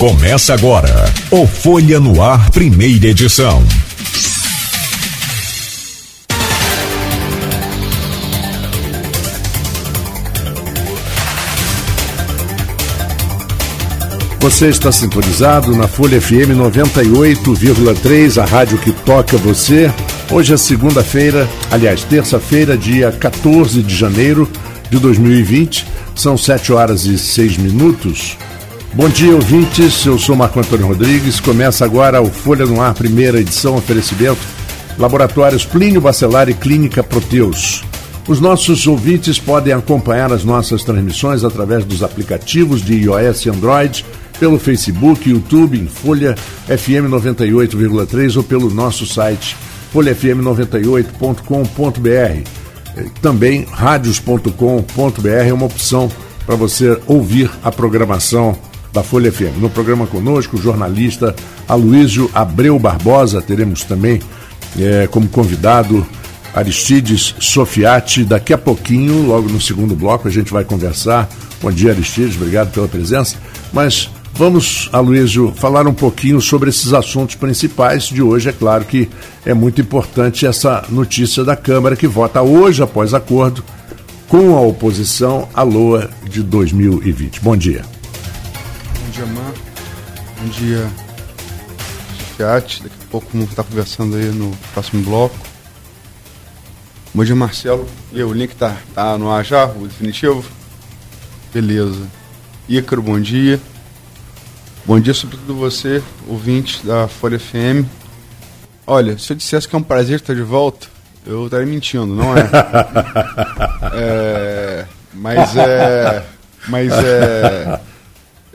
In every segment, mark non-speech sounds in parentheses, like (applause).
Começa agora o Folha no Ar, primeira edição. Você está sintonizado na Folha FM 98,3, a rádio que toca você. Hoje é segunda-feira, aliás, terça-feira, dia 14 de janeiro de 2020. São 7 horas e 6 minutos. Bom dia, ouvintes. Eu sou Marco Antônio Rodrigues. Começa agora o Folha no Ar, primeira edição, oferecimento. Laboratórios Plínio Bacelar e Clínica Proteus. Os nossos ouvintes podem acompanhar as nossas transmissões através dos aplicativos de iOS e Android, pelo Facebook, YouTube, em Folha FM 98,3 ou pelo nosso site folhafm98.com.br. Também radios.com.br é uma opção para você ouvir a programação da Folha FM. No programa conosco, o jornalista Aloísio Abreu Barbosa, teremos também é, como convidado Aristides Sofiati. Daqui a pouquinho, logo no segundo bloco, a gente vai conversar. Bom dia, Aristides, obrigado pela presença. Mas vamos, Aloísio, falar um pouquinho sobre esses assuntos principais de hoje. É claro que é muito importante essa notícia da Câmara que vota hoje, após acordo, com a oposição à LOA de 2020. Bom dia. Bom dia, Mar. Bom dia, Fiat. Daqui a pouco vamos estar conversando aí no próximo bloco. Bom dia, Marcelo. E o link tá, tá no ar já, o definitivo? Beleza. Ícaro, bom dia. Bom dia, sobretudo você, ouvinte da Folha FM. Olha, se eu dissesse que é um prazer estar de volta, eu estaria mentindo, não é? (laughs) é mas é. Mas é.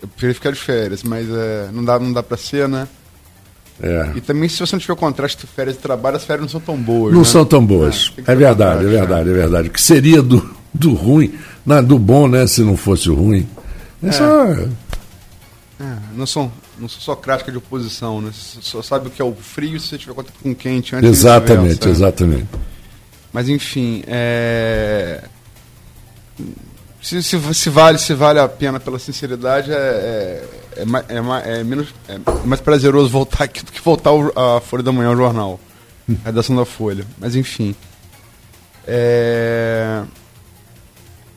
Eu prefiro ficar de férias, mas é, não dá, não dá pra ser, né? É. E também, se você não tiver contraste de férias de trabalho, as férias não são tão boas. Não né? são tão boas. É, que É, ter verdade, é verdade, é verdade. O que seria do, do ruim, não, do bom, né? Se não fosse o ruim. É só- É, não são, não são só crítica de oposição, né? Você só sabe o que é o frio se você tiver contato com o quente antes e Exatamente, né? exatamente. Mas enfim, é se, se, se, vale, se vale a pena pela sinceridade, é, é, é, é menos, mais prazeroso voltar aqui do que voltar a Folha da Manhã ao jornal. A redação da Folha. Mas enfim.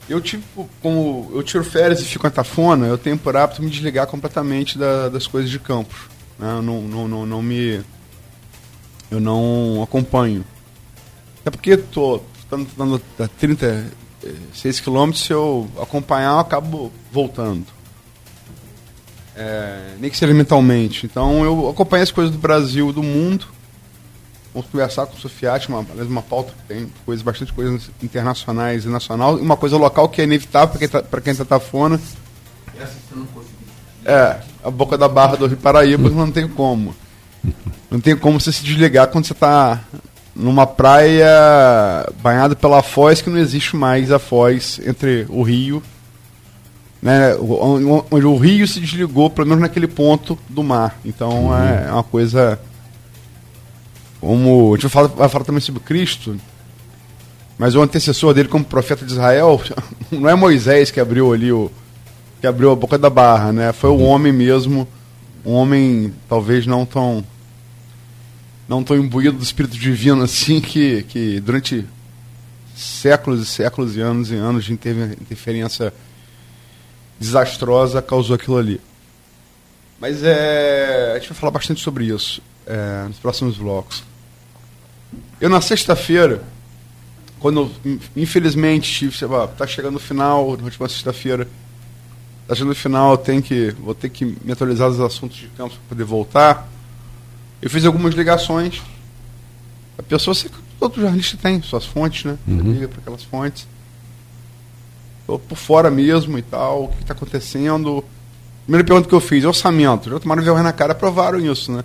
Eu, tipo, como eu tiro férias e fico em tafona, eu tenho por hábito me desligar completamente da, das coisas de campo. Né? Eu não, não, não, não me. Eu não acompanho. É porque tô, tô dando 30, é, 6 km, se eu acompanhar, eu acabo voltando. É, nem que seja mentalmente. Então eu acompanho as coisas do Brasil, do mundo. Vamos conversar com o Sofiati, uma, uma pauta que tem coisas, bastante coisas internacionais e nacional, e uma coisa local que é inevitável para quem, está tá tafona. É, a boca da barra do Rio Paraíba não tem como. Não tem como você se desligar quando você está numa praia banhada pela foz que não existe mais a foz entre o rio, né, o- onde o rio se desligou, pelo menos naquele ponto do mar. Então é uma coisa como a gente vai falar, vai falar também sobre Cristo, mas o antecessor dele como profeta de Israel (laughs) não é Moisés que abriu ali o que abriu a boca da barra, né? Foi o homem mesmo, um homem talvez não tão não tão imbuído do espírito divino assim que que durante séculos e séculos e anos e anos de interferência desastrosa causou aquilo ali. Mas é, a gente vai falar bastante sobre isso é, nos próximos blocos. Eu na sexta-feira, quando in- infelizmente tive, sei lá, tá chegando o final, na última sexta-feira, tá chegando o final, tenho que, vou ter que me atualizar assuntos de campo para poder voltar. Eu fiz algumas ligações. A pessoa, sei que todo jornalista tem suas fontes, né? Você liga para aquelas fontes. Tô por fora mesmo e tal, o que está acontecendo. Primeira pergunta que eu fiz, orçamento. Já tomaram vergonha na cara, aprovaram isso, né?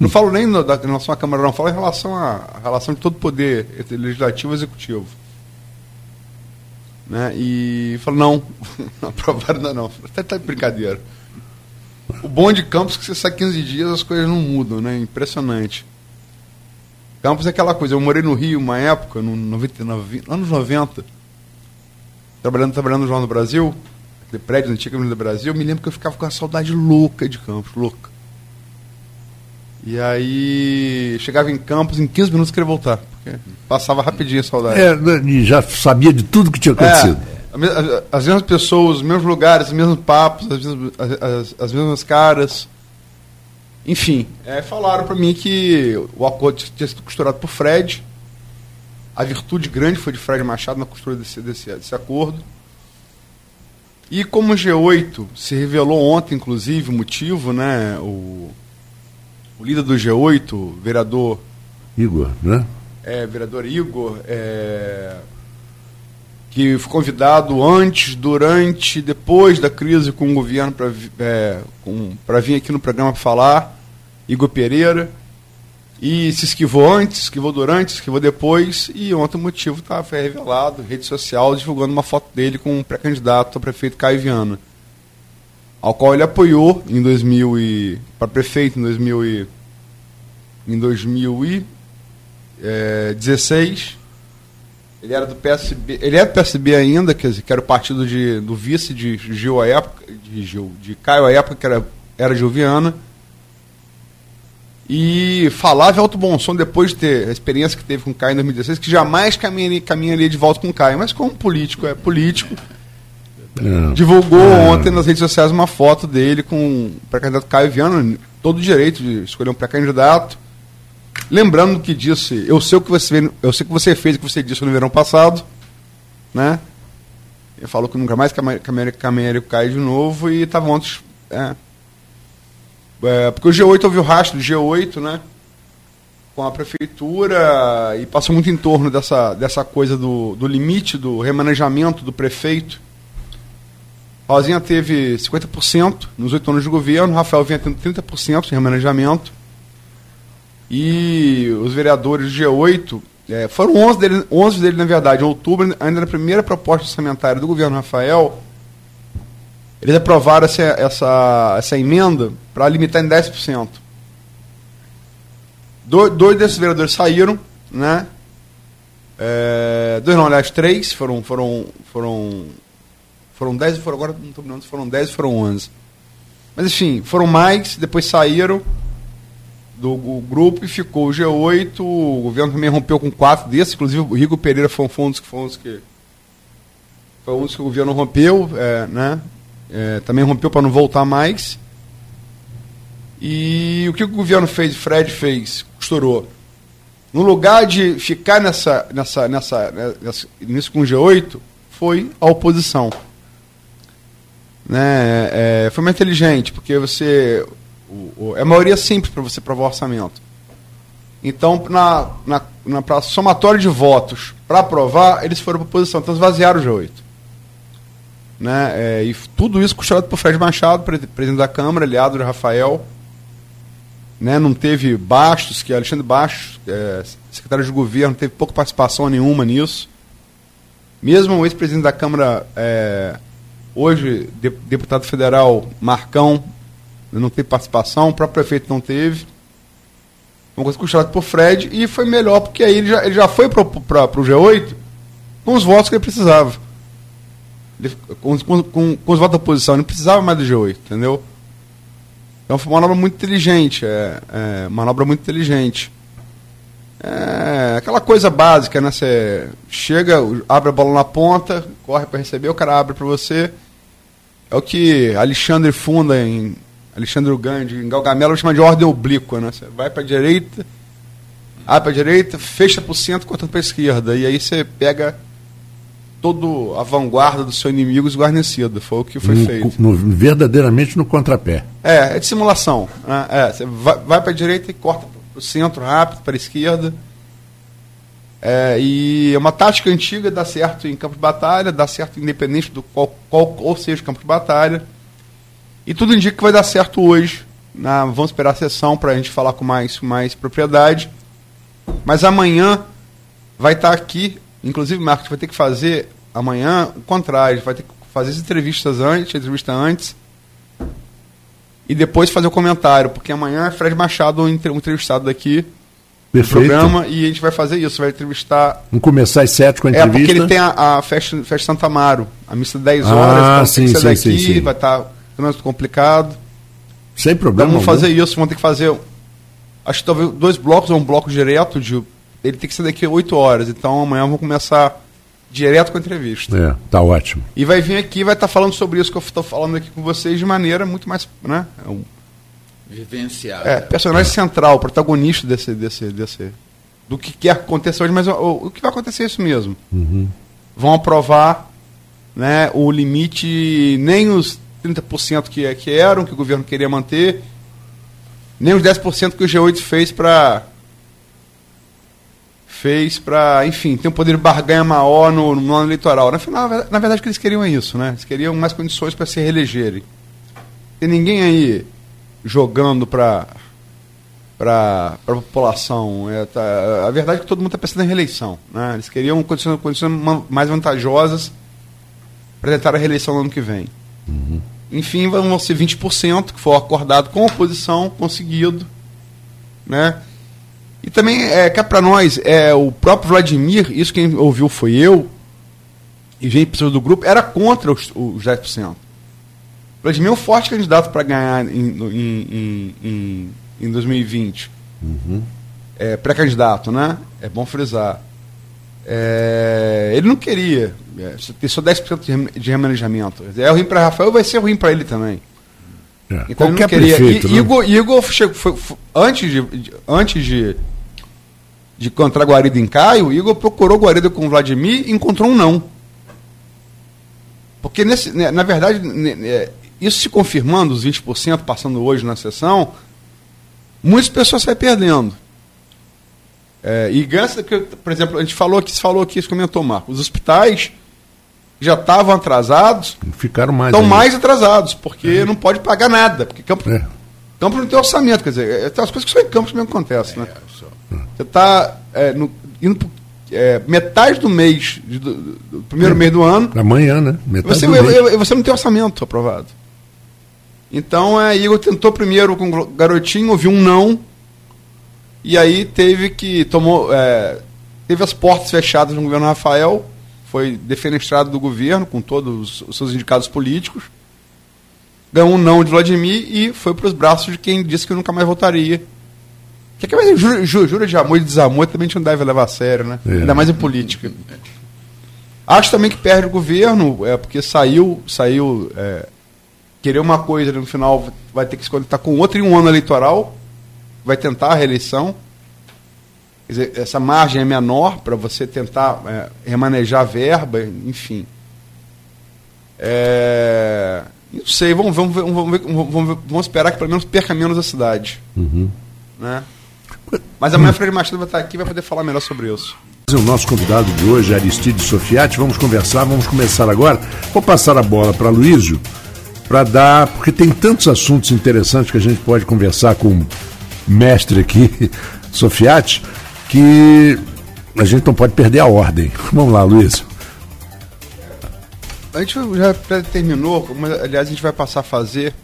Não falo nem no- da, em relação à Câmara, não, falo em relação à, à relação de todo poder entre legislativo e executivo. Né? E falo, não, (laughs) não aprovaram ainda não. Até tá de brincadeira. O bom de Campos é que você sai 15 dias as coisas não mudam, né? Impressionante. Campos é aquela coisa, eu morei no Rio uma época, no 99, anos 90, trabalhando, trabalhando no Jornal do Brasil, de prédios antigos do Brasil, eu me lembro que eu ficava com uma saudade louca de Campos, louca. E aí chegava em Campos, em 15 minutos queria voltar. Porque passava rapidinho a saudade. É, e já sabia de tudo que tinha acontecido. É, as mesmas pessoas, os mesmos lugares, os mesmos papos, as mesmas, as, as mesmas caras. Enfim, é, falaram para mim que o acordo tinha sido costurado por Fred. A virtude grande foi de Fred Machado na costura desse, desse, desse acordo. E como o G8 se revelou ontem, inclusive, o motivo, né? O, o líder do G8, o vereador. Igor, né? É, vereador Igor, é, que foi convidado antes, durante, depois da crise com o governo para é, vir aqui no programa para falar, Igor Pereira, e se esquivou antes, esquivou durante, esquivou depois, e ontem o motivo tá, foi revelado, rede social, divulgando uma foto dele com um pré-candidato a prefeito Caio Viana ao qual ele apoiou em 2000 e para prefeito em 2000 e, em 2016. Ele era do PSB, ele é do PSB ainda, quer dizer, que era o partido de, do vice de Gil à época, de Gil, de Caio à época, que era, era Gilviana. E falava alto bom som depois de ter a experiência que teve com o Caio em 2016, que jamais caminharia, caminharia de volta com o Caio. Mas como político é político, é. Divulgou é. ontem nas redes sociais uma foto dele com o pré-candidato Caio Viana, todo o direito de escolher um pré-candidato. Lembrando que disse, eu sei o que você, eu sei o que você fez, o que você disse no verão passado, né? Ele falou que nunca mais caminharia com Caio de novo e estava ontem. É, é, porque o G8 ouviu o rastro do G8, né? Com a prefeitura e passou muito em torno dessa, dessa coisa do, do limite do remanejamento do prefeito Rosinha teve 50% nos oito anos de governo, Rafael vinha tendo 30% de remanejamento. E os vereadores do G8, é, foram 11 deles, 11 deles, na verdade, em outubro, ainda na primeira proposta orçamentária do governo Rafael, eles aprovaram essa, essa, essa emenda para limitar em 10%. Do, dois desses vereadores saíram, né? É, dois não, aliás, três foram, foram, foram foram 10 e foram, agora não estou lembrando foram 10 ou foram 11. Mas enfim, foram mais, depois saíram do grupo e ficou o G8. O governo também rompeu com quatro desses, inclusive o Rico Pereira foi um dos que foi um dos que. Foi um dos que o governo rompeu, é, né? É, também rompeu para não voltar mais. E o que o governo fez, Fred fez, costurou. No lugar de ficar nessa, nessa, nessa, nessa, nisso com o G8, foi a oposição né, é, foi mais inteligente, porque você. O, o, é a maioria simples para você provar orçamento. Então, na, na, na pra somatório de votos para aprovar, eles foram para a oposição, então esvaziaram o G8. Né, é, e tudo isso costurado por Fred Machado, presidente da Câmara, aliado de Rafael. Né, não teve Bastos, que Alexandre Bastos, é, secretário de governo, teve pouca participação nenhuma nisso. Mesmo o ex-presidente da Câmara, é, Hoje, de, deputado federal Marcão não teve participação, o próprio prefeito não teve. Uma coisa costurada por Fred e foi melhor, porque aí ele já, ele já foi para o G8 com os votos que ele precisava. Ele, com, com, com, com, os votos da oposição, ele não precisava mais do G8, entendeu? Então foi uma manobra muito inteligente, é, é manobra muito inteligente. É aquela coisa básica, né? Você chega, abre a bola na ponta, corre para receber, o cara abre para você. É o que Alexandre funda em Alexandre Gandhi, em Galgamela, chama de ordem oblíqua, né? Você vai para a direita, abre para a direita, fecha para o centro, corta para a esquerda. E aí você pega todo a vanguarda do seu inimigo esguarnecido. Foi o que foi no, feito. No, verdadeiramente no contrapé. É, é de simulação. Né? É, você vai, vai para a direita e corta para o centro rápido, para a esquerda. É, e é uma tática antiga, dá certo em campo de batalha, dá certo independente do qual, qual ou seja o campo de batalha. E tudo indica que vai dar certo hoje. Na, vamos esperar a sessão para a gente falar com mais, mais propriedade. Mas amanhã vai estar tá aqui, inclusive Marcos vai ter que fazer amanhã o contrário, vai ter que fazer as entrevistas antes, entrevista antes, e depois fazer o comentário, porque amanhã é Fred Machado, um entrevistado daqui, Perfeito. programa e a gente vai fazer isso, vai entrevistar. Vamos começar às sete com a entrevista. É, porque ele tem a, a Festa, Festa Santa Amaro, A missa 10 horas, Ah, então sim, tem que sair sim, daqui, sim, sim. vai estar trânsito complicado. Sem Então problema. vamos algum. fazer isso, vamos ter que fazer. Acho que talvez dois blocos ou um bloco direto de. Ele tem que sair daqui 8 horas. Então amanhã vamos começar direto com a entrevista. É, tá ótimo. E vai vir aqui, vai estar falando sobre isso que eu estou falando aqui com vocês de maneira muito mais. Né? É um Vivenciado. é, personagem central, protagonista desse, desse, desse. Do que quer acontecer hoje, mas o, o que vai acontecer é isso mesmo. Vão aprovar né, o limite, nem os 30% que, que eram, que o governo queria manter, nem os 10% que o G8 fez para. Fez para, enfim, ter um poder de barganha maior no, no ano eleitoral. Na, final, na verdade, que eles queriam é isso, né? Eles queriam mais condições para se reelegerem. Tem ninguém aí jogando para para a população. É, tá- a verdade é que todo mundo está pensando em reeleição. Né? Eles queriam condições, condições ma- mais vantajosas para tentar a reeleição no ano que vem. Enfim, vão ser 20%, que foi acordado com a oposição, conseguido. Né? E também, é, é para nós, é, o próprio Vladimir, isso quem ouviu foi eu, e gente pessoas do grupo, era contra os, os 10%. Vladimir é um forte candidato para ganhar em, em, em, em, em 2020. É, pré-candidato, né? É bom frisar. É, ele não queria é, ter só 10% de de remanejamento. É ruim para Rafael, vai ser ruim para ele também. É. Então ele Qualquer não queria. prefeito, I- né? Igor, Igor chegou, foi- foi- antes de, de- antes de, de encontrar Guarida em Caio, Igor procurou Guarida com o Vladimir e encontrou um não. Porque, nesse, né, na verdade, né, né, isso se confirmando, os 20% passando hoje na sessão, muitas pessoas saem perdendo. É, e ganha, que, por exemplo, a gente falou aqui, se falou aqui, você comentou, Marco, os hospitais já estavam atrasados, Ficaram mais. estão mais atrasados, porque não pode pagar nada. Porque campo, É. campo não tem orçamento, quer dizer, é, tem as coisas que só em campos mesmo acontecem, né? Você está indo pro, é, metade do mês, de- do, do- primeiro mês do ano, Amanhã, né? Metade você, do mês. e- e você não tem orçamento aprovado. Então, é, Igor tentou primeiro com o garotinho, ouviu um não, e aí teve que tomou é, teve as portas fechadas no governo Rafael, foi defenestrado do governo com todos os seus indicados políticos, ganhou um não de Vladimir e foi para os braços de quem disse que nunca mais voltaria. Que, que mais jura, ju- jura de amor e desamor também a gente não deve levar a sério, né? É. Ainda mais em política. Acho também que perde o governo, é, porque saiu, saiu é, querer uma coisa no final vai ter que se conectar com outra em um ano eleitoral, vai tentar a reeleição. Quer dizer, essa margem é menor para você tentar é, remanejar a verba, enfim. É, não sei, vamos, vamos, ver- vamos, vamos, ver- vamos esperar que pelo menos perca menos a cidade. Uhum. Né? Mas amanhã o Fred Machado vai estar aqui e vai poder falar melhor sobre isso. O nosso convidado de hoje, Aristide Sofiati, vamos conversar, vamos começar agora. Vou passar a bola para Luísio, para dar, porque tem tantos assuntos interessantes que a gente pode conversar com mestre aqui, (laughs) Sofiati, que a gente não pode perder a ordem. (laughs) Vamos lá, Luísio. A gente já terminou, mas, aliás, a gente vai passar a fazer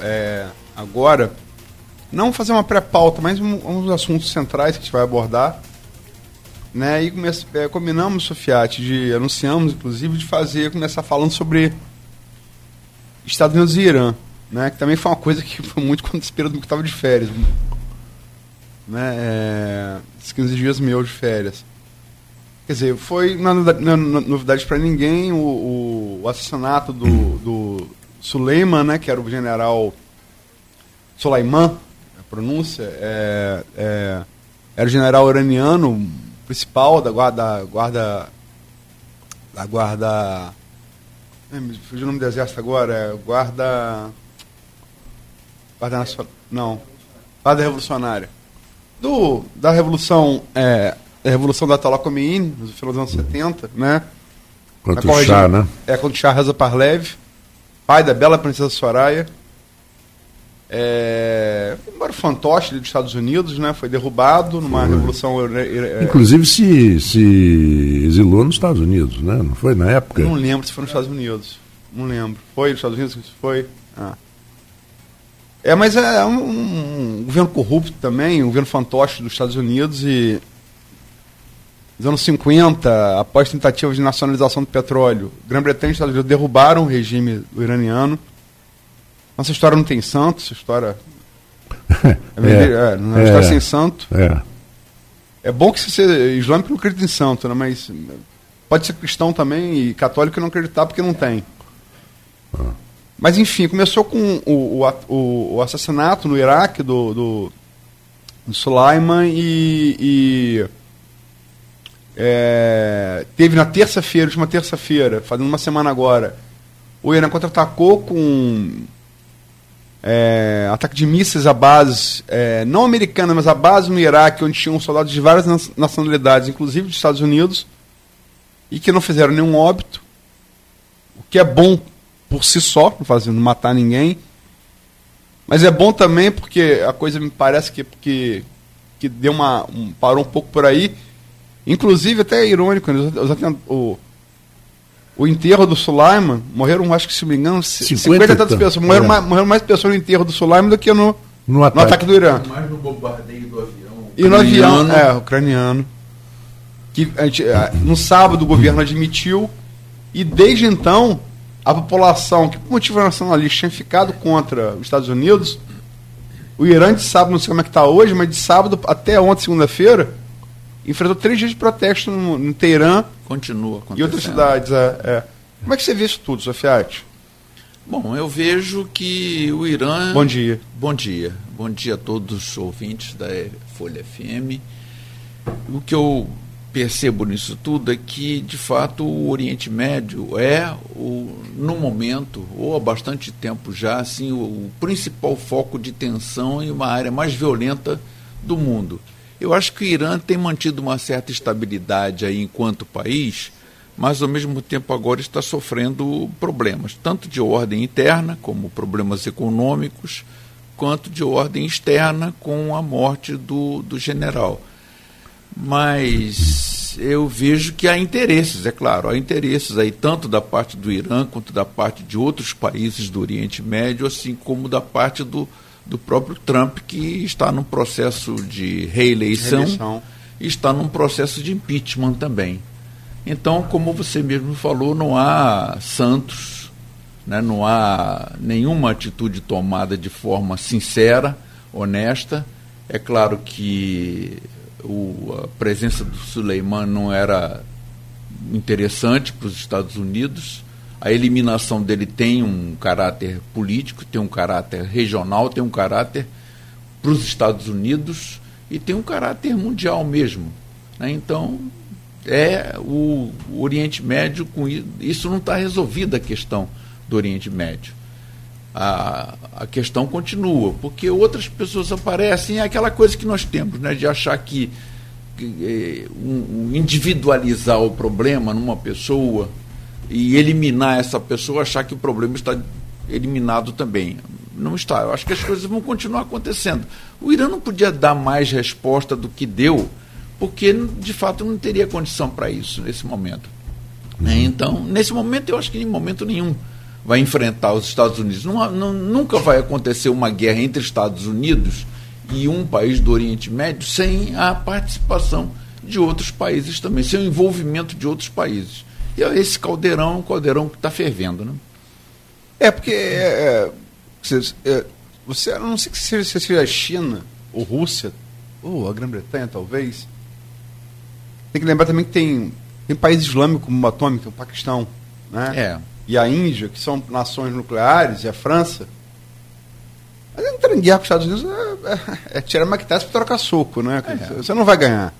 é, agora, não fazer uma pré-pauta, mas um, uns assuntos centrais que a gente vai abordar. Né? E comece, é, combinamos, Sofiati, de, anunciamos, inclusive, de fazer, começar falando sobre Estados Unidos e Irã, né? que também foi uma coisa que (laughs) foi muito quando esperando que estava de férias. Né? É, esses 15 dias meus de férias. Quer dizer, foi é novidade- para ninguém o, o- o assassinato do, do Suleiman, né, que era o general Soleiman, a pronúncia, é, é, era o general iraniano principal da guarda, guarda da guarda fugiu o nome do exército agora, é guarda guarda nacional, não, guarda revolucionária do da revolução é, da revolução da Khomeini, no final dos anos 70, né? Quanto o chá, né? É, quando o Shah Reza Parlev, pai da bela princesa Soraya. É, embora fantoche dos Estados Unidos, né? Foi derrubado numa revolução. é, Inclusive se, se exilou nos Estados Unidos, né? Não foi na época? não lembro se foi nos Estados Unidos. Não lembro. Foi nos Estados Unidos que foi? Ah. É, mas é um, um governo corrupto também, um governo fantoche dos Estados Unidos e nos anos 50, após tentativas de nacionalização do petróleo, Grã-Bretanha e Estados Unidos derrubaram o regime iraniano. Nossa história não tem santo, essa história. (laughs) É, é, é, não é, história sem santo. É. É bom que você islâmico não acredita em santo, né? mas pode ser cristão também e católico não acreditar porque não tem. Ah. Mas enfim, começou com o, o, o assassinato no Iraque do, do, do Sulaiman e, e é, teve na terça-feira, última terça-feira, fazendo uma semana agora, o Irã contra-atacou com é, ataque de mísseis a bases, é, não americanas, mas a base no Iraque, onde tinham soldados de várias nacionalidades, inclusive dos Estados Unidos, e que não fizeram nenhum óbito, o que é bom por si só, não, fazer, não matar ninguém, mas é bom também porque a coisa me parece que, que, que deu uma, um, parou um pouco por aí, inclusive até é irônico, né? o, o enterro do Sulaiman, morreram, acho que se me engano, 50, 50 e tantas pessoas. Morreram, é. mais, morreram mais pessoas no enterro do Sulaiman do que no, no, ataque. no ataque do Irã. Mais no bombardeio do avião. E no avião, é, ucraniano. Que gente, no sábado o governo admitiu, e desde então, a população, que por motivo nacionalista tinha ficado contra os Estados Unidos, o Irã de sábado, não sei como é que está hoje, mas de sábado até ontem, segunda-feira, enfrentou três dias de protesto no, no Teherã. Continua E outras cidades. É, é. Como é que você vê isso tudo, Sofiati? Bom, eu vejo que o Irã. Bom dia. Bom dia. Bom dia a todos os ouvintes da Folha FM. O que eu percebo nisso tudo é que, de fato, o Oriente Médio é, o, no momento, ou há bastante tempo já, assim, o, o principal foco de tensão e uma área mais violenta do mundo. Eu acho que o Irã tem mantido uma certa estabilidade aí enquanto país, mas ao mesmo tempo agora está sofrendo problemas, tanto de ordem interna, como problemas econômicos, quanto de ordem externa, com a morte do, do general. Mas eu vejo que há interesses, é claro, há interesses aí tanto da parte do Irã quanto da parte de outros países do Oriente Médio, assim como da parte do, do próprio Trump, que está num processo de reeleição, reeleição. e está num processo de impeachment também. Então, como você mesmo falou, não há santos, né? não há nenhuma atitude tomada de forma sincera, honesta. É claro que o, a presença do Suleiman não era interessante para os Estados Unidos, a eliminação dele tem um caráter político, tem um caráter regional, tem um caráter para os Estados Unidos e tem um caráter mundial mesmo. Né? Então, é o, Oriente Médio, com isso não está resolvida a questão do Oriente Médio. A, a questão continua, porque outras pessoas aparecem, é aquela coisa que nós temos, né, de achar que, que é, um, individualizar o problema numa pessoa e eliminar essa pessoa, achar que o problema está eliminado também. Não está. Eu acho que as coisas vão continuar acontecendo. O Irã não podia dar mais resposta do que deu, porque de fato não teria condição para isso nesse momento. Uhum. Então, nesse momento, eu acho que em momento nenhum vai enfrentar os Estados Unidos. Não, não, nunca vai acontecer uma guerra entre Estados Unidos e um país do Oriente Médio sem a participação de outros países também, sem o envolvimento de outros países. E esse caldeirão é um caldeirão que está fervendo, né? É, porque é, é, você, é, você, não sei se seja a China ou Rússia, ou a Grã-Bretanha talvez. Tem que lembrar também que tem, tem países islâmicos como o atômico, o Paquistão, né? É. E a Índia, que são nações nucleares, e a França. Mas entrar em guerra com os Estados Unidos é, é, é tirar maquetas para trocar soco, né? É. Você não vai ganhar.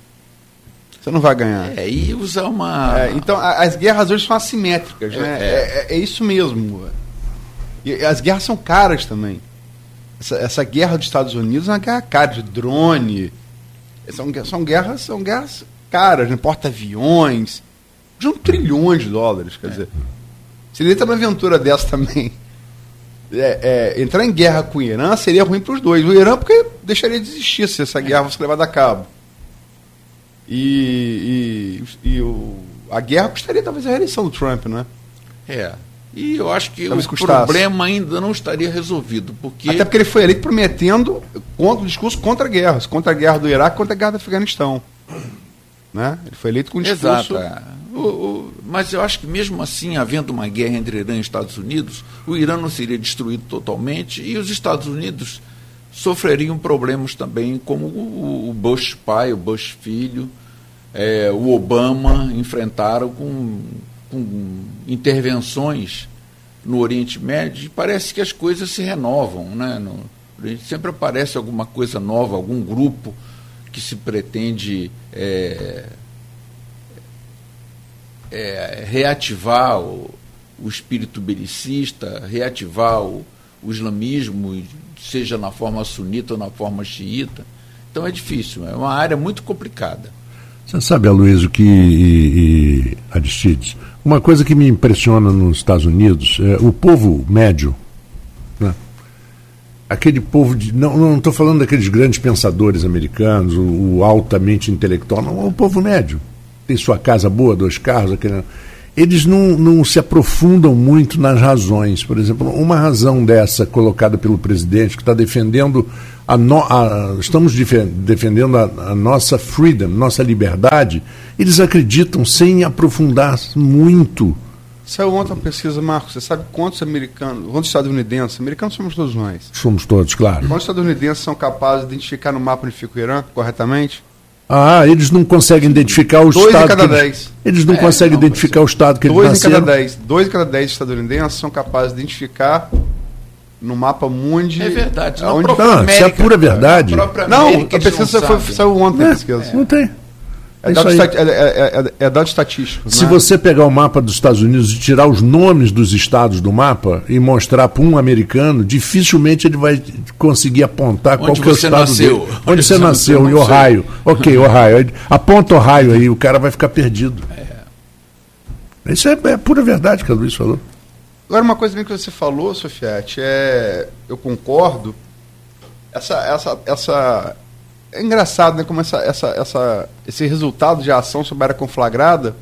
Você não vai ganhar. É, e usar uma. É, então, a, as guerras hoje são assimétricas, né? É, é, é, isso mesmo. E as guerras são caras também. Essa, essa, guerra dos Estados Unidos é uma guerra cara, de drone. São, são guerras, são guerras caras, né? porta-aviões. De um trilhão de dólares, quer dizer. Se ele entra numa aventura dessa também. (laughs) É, é, entrar em guerra com o Irã seria ruim para os dois. O Irã porque deixaria de existir se essa guerra fosse levada a cabo. E, e, e o, a guerra custaria talvez a reeleição do Trump, né? É. E eu acho que talvez o custasse. problema ainda não estaria resolvido. Porque... Até porque ele foi eleito prometendo contra, um discurso contra guerras, contra a guerra do Iraque, contra a guerra do Afeganistão. Né? Ele foi eleito com um discurso... Exato. O, o, mas eu acho que mesmo assim, havendo uma guerra entre Irã e Estados Unidos, o Irã não seria destruído totalmente e os Estados Unidos sofreriam problemas também, como o, o Bush pai, o Bush filho, é, o Obama enfrentaram com, com intervenções no Oriente Médio e parece que as coisas se renovam. Né? No, sempre aparece alguma coisa nova, algum grupo que se pretende é, é, reativar o, o, espírito belicista, reativar o, o, islamismo, seja na forma sunita ou na forma xiita. Então é difícil, é uma área muito complicada. Você sabe, Aloysio, que e, e Aristides, uma coisa que me impressiona nos Estados Unidos é o povo médio, né? aquele povo de. Não estou falando daqueles grandes pensadores americanos, o, o, altamente intelectual, não, o povo médio. Tem sua casa boa, dois carros, aquele. Eles não, não se aprofundam muito nas razões. Por exemplo, uma razão dessa colocada pelo presidente, que está defendendo a no, a, estamos defendendo a, a, nossa freedom, nossa liberdade, eles acreditam sem aprofundar muito. Saiu ontem uma pesquisa, Marcos, você sabe quantos americanos, quantos estadunidenses, americanos somos todos nós. Somos todos, claro. Quantos estadunidenses são capazes de identificar no mapa onde fica o Irã corretamente? Ah, eles não conseguem identificar o dois estado. Dois em cada eles, dez. Eles não é, conseguem não, identificar o estado que dois eles nasceram. Dois em cada dez. Dois em cada dez estadunidenses são capazes de identificar no mapa mundi. É verdade. Onde... Não, América, isso é pura verdade. Não, a pesquisa foi, saiu ontem. É, pesquisa. Não tem. É, dado, é, é, é, dado estatístico. Se né? você pegar o mapa dos Estados Unidos e tirar os nomes dos estados do mapa e mostrar para um americano, dificilmente ele vai conseguir apontar Onde qual que é o estado nasceu? dele. Onde, Onde você nasceu? Em Ohio. Ok, (laughs) Ohio. Aponta Ohio aí, o cara vai ficar perdido. Isso é, é pura verdade que a Luiz falou. Agora, uma coisa bem que você falou, Sofiati, é. Eu concordo. Essa. essa, essa é engraçado, né? Como essa, essa, essa, esse resultado de ação sobre a área conflagrada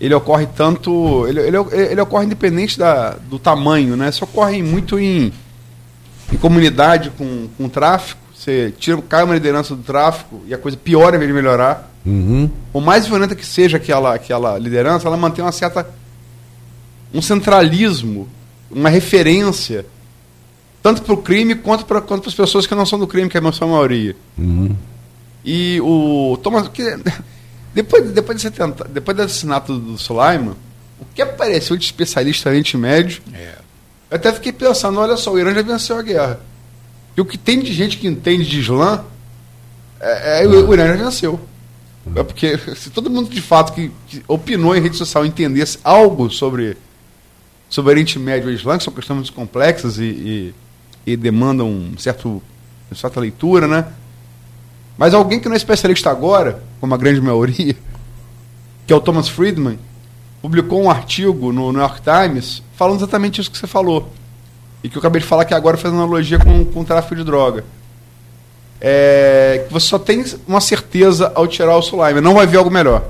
ele ocorre tanto. Ele, ele, ele ocorre independente da, do tamanho, né? Isso ocorre muito em, em comunidade com, com tráfico. Você tira, cai uma liderança do tráfico e a coisa piora em vez de melhorar. Uhum. Por mais violenta que seja aquela, aquela liderança, ela mantém uma certa um centralismo, uma referência, tanto para o crime quanto para quanto as pessoas que não são do crime, que é a sua maioria. Uhum. E o Thomas, que, depois, depois, de 70, depois do assassinato do Sulaiman, o que apareceu de especialista no Oriente Médio, é. eu até fiquei pensando, olha só, o Irã já venceu a guerra. E o que tem de gente que entende de Islã, é, é, o Irã já venceu. É porque se todo mundo de fato que, que opinou em rede social entendesse algo sobre sobre Oriente Médio e Islã, que são questões muito complexas e, e, e demandam um certo, uma certa leitura, né? Mas alguém que não é especialista agora, como a grande maioria, que é o Thomas Friedman, publicou um artigo no New York Times falando exatamente isso que você falou. E que eu acabei de falar que agora faz analogia com, com o tráfico de droga. É, que você só tem uma certeza ao tirar o Sulaiman, não vai ver algo melhor.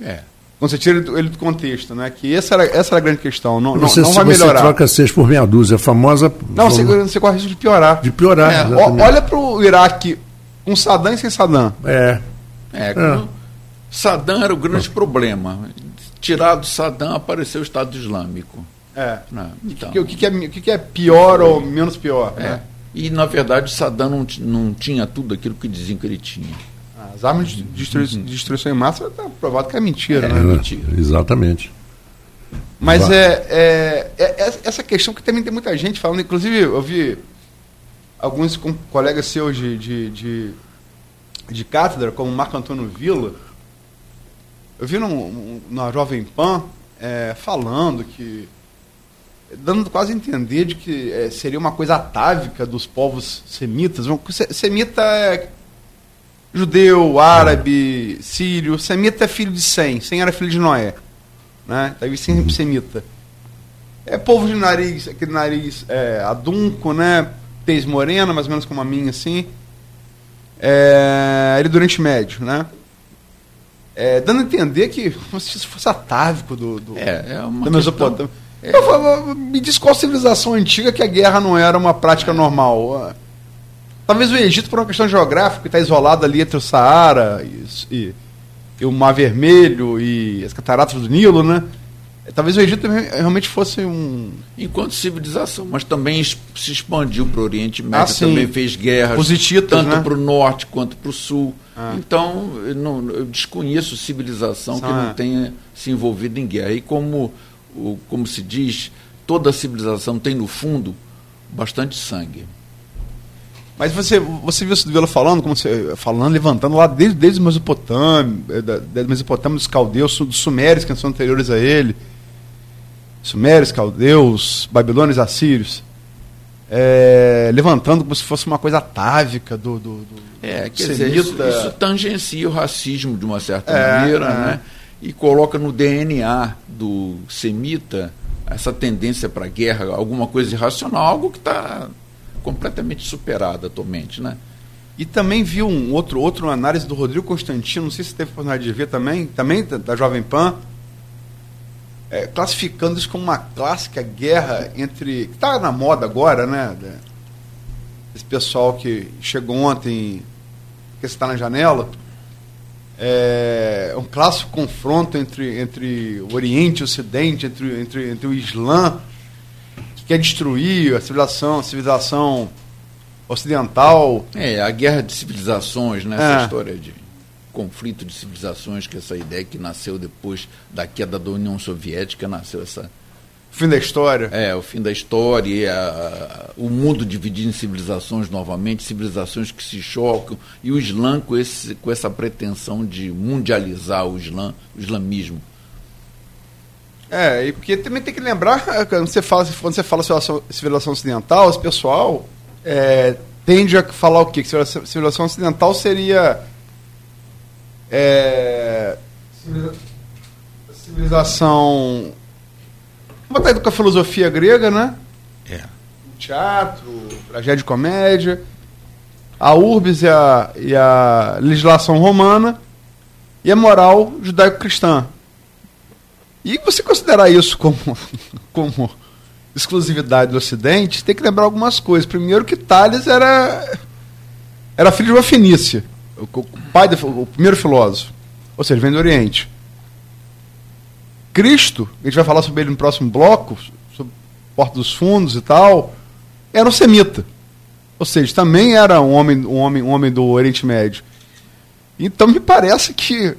É quando você tira ele do contexto, né? Que essa era, essa era a grande questão. Não, você, não, vai você melhorar. Você troca seis por meia dúzia, a famosa. Não, você, você corre risco de piorar. De piorar. É, olha para o Iraque com Saddam e sem Saddam. É. É, é. Saddam era o grande é. problema. Tirado Saddam, apareceu o Estado Islâmico. É. Né? Então. O, que, que, é, o que, que é pior ou menos pior? É. Né? E, na verdade, Saddam não, não tinha tudo aquilo que diziam que ele tinha. As armas de destruição, de destruição em massa está provado que é mentira, é, né? Mentira. Exatamente. Mas é, é, é, é, essa questão que também tem muita gente falando, inclusive eu vi alguns com, colegas seus de, de, de, de, cátedra, como Marco Antônio Villa, eu vi num, na Jovem Pan é, falando que dando quase a entender de que é, seria uma coisa atávica dos povos semitas. Semita é judeu, árabe, sírio. Semita é filho de Sem. Sem era filho de Noé. Né? Daí sempre uhum. semita. É povo de nariz, aquele nariz é, adunco, né? Tez morena, mais ou menos como a minha, assim. É, ele é do Oriente Médio, né? É, dando a entender que se isso fosse atávico do, do, é, é uma da Mesopotâmia. É. me diz qual civilização antiga que a guerra não era uma prática normal. Talvez o Egito, por uma questão geográfica, está isolado ali entre o Saara e, e, e, o Mar Vermelho e as cataratas do Nilo, né? Talvez o Egito realmente fosse um. Enquanto civilização, mas também se expandiu para o Oriente Médio, ah, também fez guerras, tanto né? para o norte quanto para o sul. Ah. Então, eu, não, eu desconheço civilização que não tenha se envolvido em guerra. E como, como se diz, toda civilização tem no fundo bastante sangue. Mas você, você viu o Vila falando, como você, falando, levantando lá desde, desde Mesopotâmia, eh, da, da Mesopotâmia, dos caldeus, dos sumérios que são anteriores a ele, sumérios, caldeus, babilônios, assírios, é, levantando como se fosse uma coisa atávica do, do, do é, quer dizer, isso, isso, tangencia o racismo de uma certa é, maneira, é. né? E coloca no DNA do semita essa tendência para guerra, alguma coisa irracional, algo que está completamente superado atualmente, né? E também viu um outro, outro análise do Rodrigo Constantino, não sei se teve oportunidade de ver também, também da, da Jovem Pan, é, classificando isso como uma clássica guerra entre. que está na moda agora, né? Esse pessoal que chegou ontem, que está na janela. É um clássico confronto entre, entre o Oriente e o Ocidente, entre, entre, entre o Islã, quer destruir a civilização, a civilização ocidental. É, a guerra de civilizações, né? Essa é. história de conflito de civilizações, que essa ideia que nasceu depois da queda da União Soviética, nasceu essa. Fim da história? É, o fim da história, a, o mundo dividido em civilizações novamente, civilizações que se chocam, e o Islã com, esse, com essa pretensão de mundializar o Islã, o islamismo. É, e porque também tem que lembrar, (laughs) quando você fala, quando você fala civilização, ocidental, esse pessoal é, tende a falar o quê? Que civilização ocidental seria é, civilização. Vamos botar com a filosofia grega, né? É. Teatro, tragédia e comédia. A urbis e a, e a legislação romana. E a moral judaico-cristã. E você considerar isso como, (laughs) como exclusividade do Ocidente, tem que lembrar algumas coisas. Primeiro que Tales era, era filho de uma fenícia o pai, do, o primeiro filósofo, ou seja, vem do Oriente. Cristo, a gente vai falar sobre ele no próximo bloco, sobre Porta dos Fundos e tal, era um semita. Ou seja, também era um homem, um homem, um homem do Oriente Médio. Então me parece que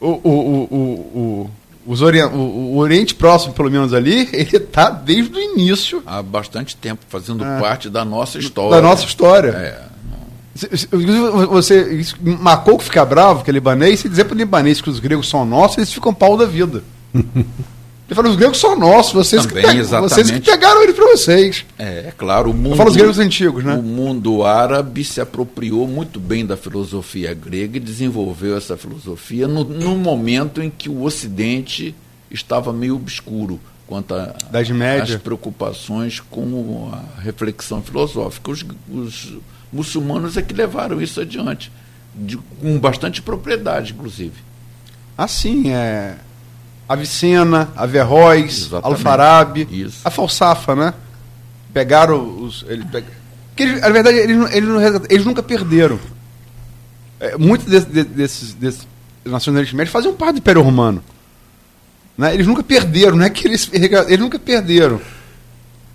o, o, o, o, os orient, o, o Oriente Próximo, pelo menos ali, (laughs) ele está desde o início. Há bastante tempo, fazendo é, parte da nossa história. Da nossa história. É. Você marcou que fica bravo, que é libanês, se dizer para o libanês que os gregos são nossos, eles ficam pau da vida. (laughs) Ele fala, os gregos são nossos, vocês, Também, que, vocês que pegaram ele para vocês. É, é claro, o mundo. Eu falo os gregos antigos, né? O mundo árabe se apropriou muito bem da filosofia grega e desenvolveu essa filosofia no, no momento em que o Ocidente estava meio obscuro quanto às preocupações com a reflexão filosófica. Os, os muçulmanos é que levaram isso adiante, de, com bastante propriedade, inclusive. Assim, é. Avicena, Averroes, Alfarabi, a Falsafa, né? Pegaram os. Eles, eles, na verdade, eles, eles, eles nunca perderam. É, muitos desses, desses, desses nacionalistas médios faziam parte do Império Romano. Né? Eles nunca perderam, não é que eles, eles nunca perderam.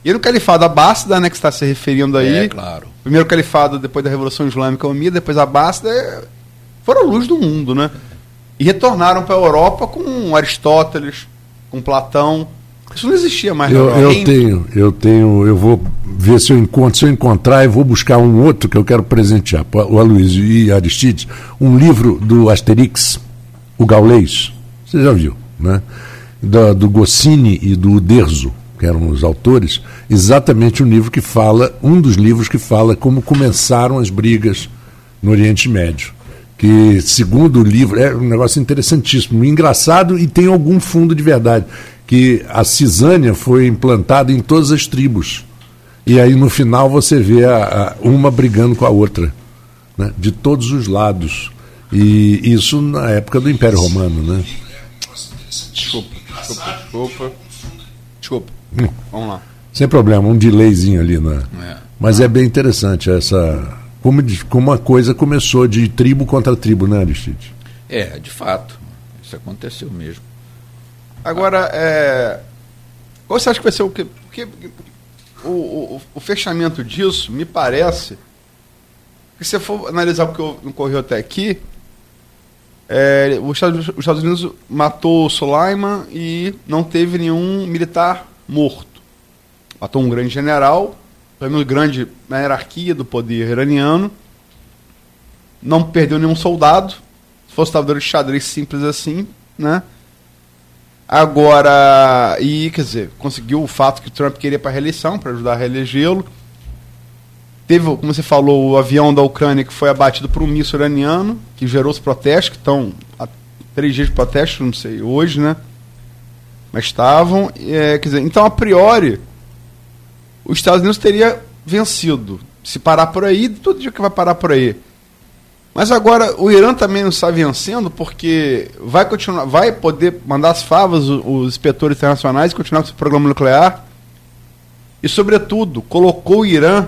E no califado Abássida, né, que está se referindo aí. É, claro. Primeiro califado depois da Revolução Islâmica Omida, depois Abássida, é, foram a luz do mundo, né? E retornaram para a Europa com Aristóteles, com Platão. Isso não existia mais eu, eu tenho, eu tenho, eu vou ver se eu encontro, se eu encontrar, eu vou buscar um outro que eu quero presentear, o Aloysio e Aristides, um livro do Asterix, o Gaulês. Você já viu, né? Do, do Goscini e do Derzo que eram os autores, exatamente o livro que fala, um dos livros que fala como começaram as brigas no Oriente Médio. Que, segundo o livro, é um negócio interessantíssimo, engraçado e tem algum fundo de verdade. Que a cisânia foi implantada em todas as tribos. E aí no final você vê a, a, uma brigando com a outra, né? de todos os lados. E isso na época do Império Romano. Né? Desculpa, desculpa, desculpa. Desculpa. Vamos lá. Sem problema, um delayzinho ali, né? É. Mas é bem interessante essa como, como a coisa começou de tribo contra tribo, né, Aristide? É, de fato. Isso aconteceu mesmo. Agora, é, qual você acha que vai ser o que. Porque o, o, o fechamento disso, me parece, que se você for analisar o que ocorreu até aqui, é, os, Estados, os Estados Unidos matou o Soleiman e não teve nenhum militar morto. Matou um grande general, prêmio grande na hierarquia do poder iraniano, não perdeu nenhum soldado, se fosse tabuleiro de xadrez simples assim, né? Agora, e quer dizer, conseguiu o fato que o Trump queria para reeleição, para ajudar a reelegê-lo. Teve, como você falou, o avião da Ucrânia que foi abatido por um míssil iraniano, que gerou os protestos, que estão há três dias de protesto, não sei, hoje, né? Mas estavam. É, quer dizer, então, a priori, os Estados Unidos teria vencido. Se parar por aí, todo dia que vai parar por aí. Mas agora o Irã também não está vencendo porque vai continuar, vai poder mandar as favas os, os inspetores internacionais continuar com seu programa nuclear. E sobretudo, colocou o Irã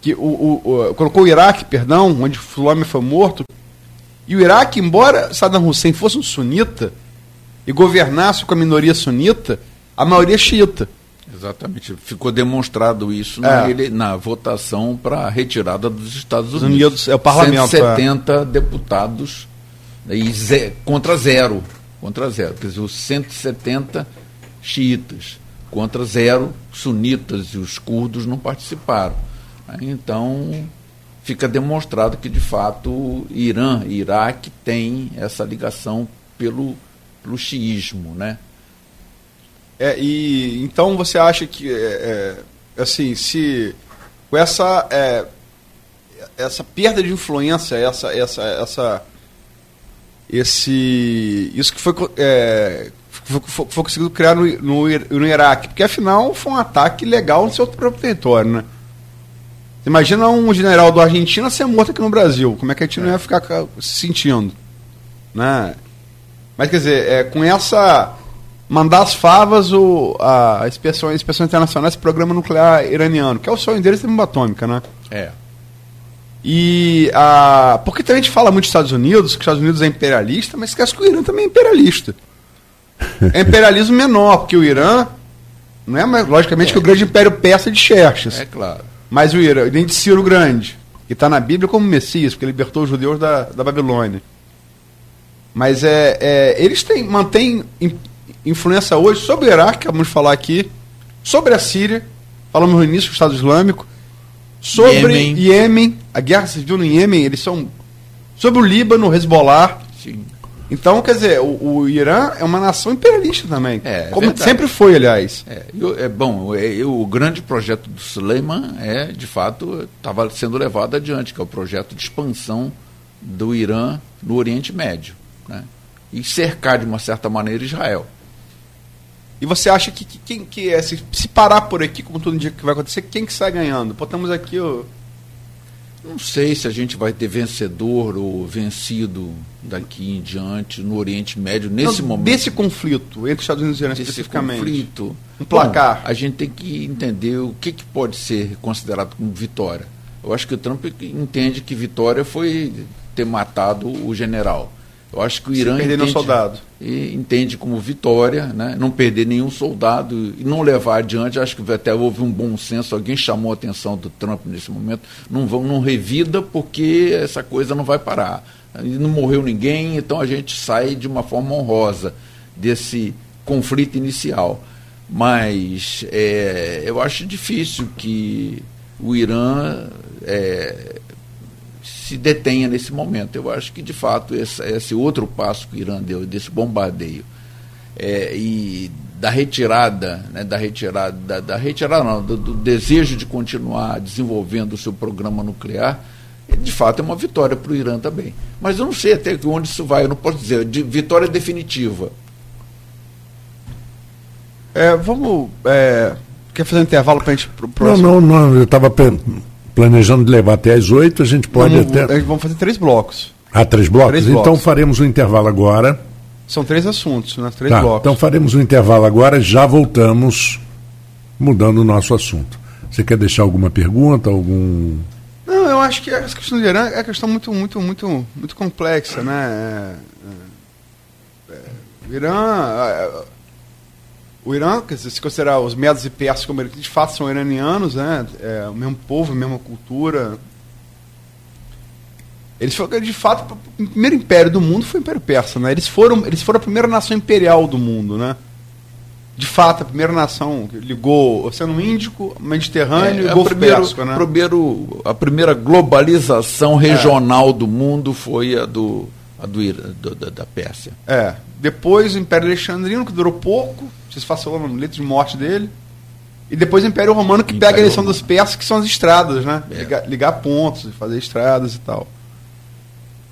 que o, o, o colocou o Iraque, perdão, onde homem foi morto. E o Iraque, embora Saddam Hussein fosse um sunita e governasse com a minoria sunita, a maioria é xiita. Exatamente. Ficou demonstrado isso é. na, na votação para a retirada dos Estados Unidos. Unidos é o parlamento. 170 é. deputados e ze, contra zero. Contra zero. Quer dizer, os 170 xiitas contra zero sunitas e os curdos não participaram. Então, fica demonstrado que, de fato, Irã e Iraque têm essa ligação pelo, pelo xiismo, né? É, e então você acha que é, é, assim, se com essa é, essa perda de influência, essa essa essa esse isso que foi é, foi, foi, conseguido criar no, no, no, Iraque, porque afinal foi um ataque legal no seu próprio território, né? Imagina um general do Argentina ser morto aqui no Brasil, como é que a gente não ia ficar se sentindo, né? Mas quer dizer, é, com essa mandar as favas o, a inspeção, a inspeção internacional, esse programa nuclear iraniano, que é o sonho deles ter bomba atômica, né? É. E a. Porque também a gente fala muito dos Estados Unidos, que os Estados Unidos é imperialista, mas esquece que o Irã também é imperialista. (laughs) É imperialismo menor, porque o Irã não é mais, logicamente, é. que o grande império persa de Xerxes. É claro. Mas o Irã, nem de Ciro Grande, que está na Bíblia como Messias, porque libertou os judeus da, da Babilônia. Mas é, é eles têm, mantêm influência hoje sobre o Iraque, vamos falar aqui, sobre a Síria, falamos no início do Estado Islâmico, sobre Iêmen, Iêmen a guerra civil no Iêmen, eles são sobre o Líbano, o Hezbollah. Sim. Então, quer dizer, o, o, Irã é uma nação imperialista também. É, como verdade. sempre foi, aliás. É, eu, é bom, é, eu, o grande projeto do Suleiman é, de fato, estava sendo levado adiante, que é o projeto de expansão do Irã no Oriente Médio. Né? E cercar, de uma certa maneira, Israel. E você acha que, que quem que é, se, se, parar por aqui, como todo dia que vai acontecer, quem que sai ganhando? Botamos aqui o. Não sei se a gente vai ter vencedor ou vencido daqui em diante no Oriente Médio nesse Não, momento. Desse conflito entre Estados Unidos e Irã especificamente. conflito. Um placar. Bom, a gente tem que entender o que, que pode ser considerado como vitória. Eu acho que o Trump entende que vitória foi ter matado o general. Eu acho que o Irã perder entende, soldado. entende como vitória, né? não perder nenhum soldado e não levar adiante. Acho que até houve um bom senso, alguém chamou a atenção do Trump nesse momento. Não, vão, não revida porque essa coisa não vai parar. Não morreu ninguém, então a gente sai de uma forma honrosa desse conflito inicial. Mas é, eu acho difícil que o Irã é, se detenha nesse momento. Eu acho que, de fato, esse, esse outro passo que o Irã deu, desse bombardeio, é, e da retirada, né, da retirada, da, da retirada não, do, do, desejo de continuar desenvolvendo o seu programa nuclear, de fato é uma vitória para o Irã também. Mas eu não sei até onde isso vai, eu não posso dizer, de vitória definitiva. É, vamos. É, quer fazer um intervalo para a gente. Pro próximo? Não, não, não, eu estava planejando levar até às oito, a gente pode até. Vamos fazer três blocos. Ah, três blocos? Três então blocos. faremos um intervalo agora. São três assuntos, né? Três tá, blocos. Então faremos um intervalo agora e já voltamos mudando o nosso assunto. Você quer deixar alguma pergunta, algum. Não, eu acho que essa questão do Irã é uma questão muito, muito, muito, muito complexa, né? É, é, é o Irã, é, o Irã, se considerar os medos e persas como eles de fato são iranianos, né? É o mesmo povo, a mesma cultura. Eles foram, de fato, o primeiro império do mundo foi o Império Persa, né? Eles foram, eles foram a primeira nação imperial do mundo, né? de fato, a primeira nação que ligou o Oceano Índico, Mediterrâneo é, e Golfo primeiro, Pérsico, né? Primeiro, a primeira globalização regional é. do mundo foi a do, a do, do da, da, Pérsia. É. Depois o Império Alexandrino, que durou pouco, se passou no leito de morte dele. E depois o Império Romano, que Império pega a eleição dos persas, que são as estradas, né? É. Ligar, ligar pontos, fazer estradas e tal.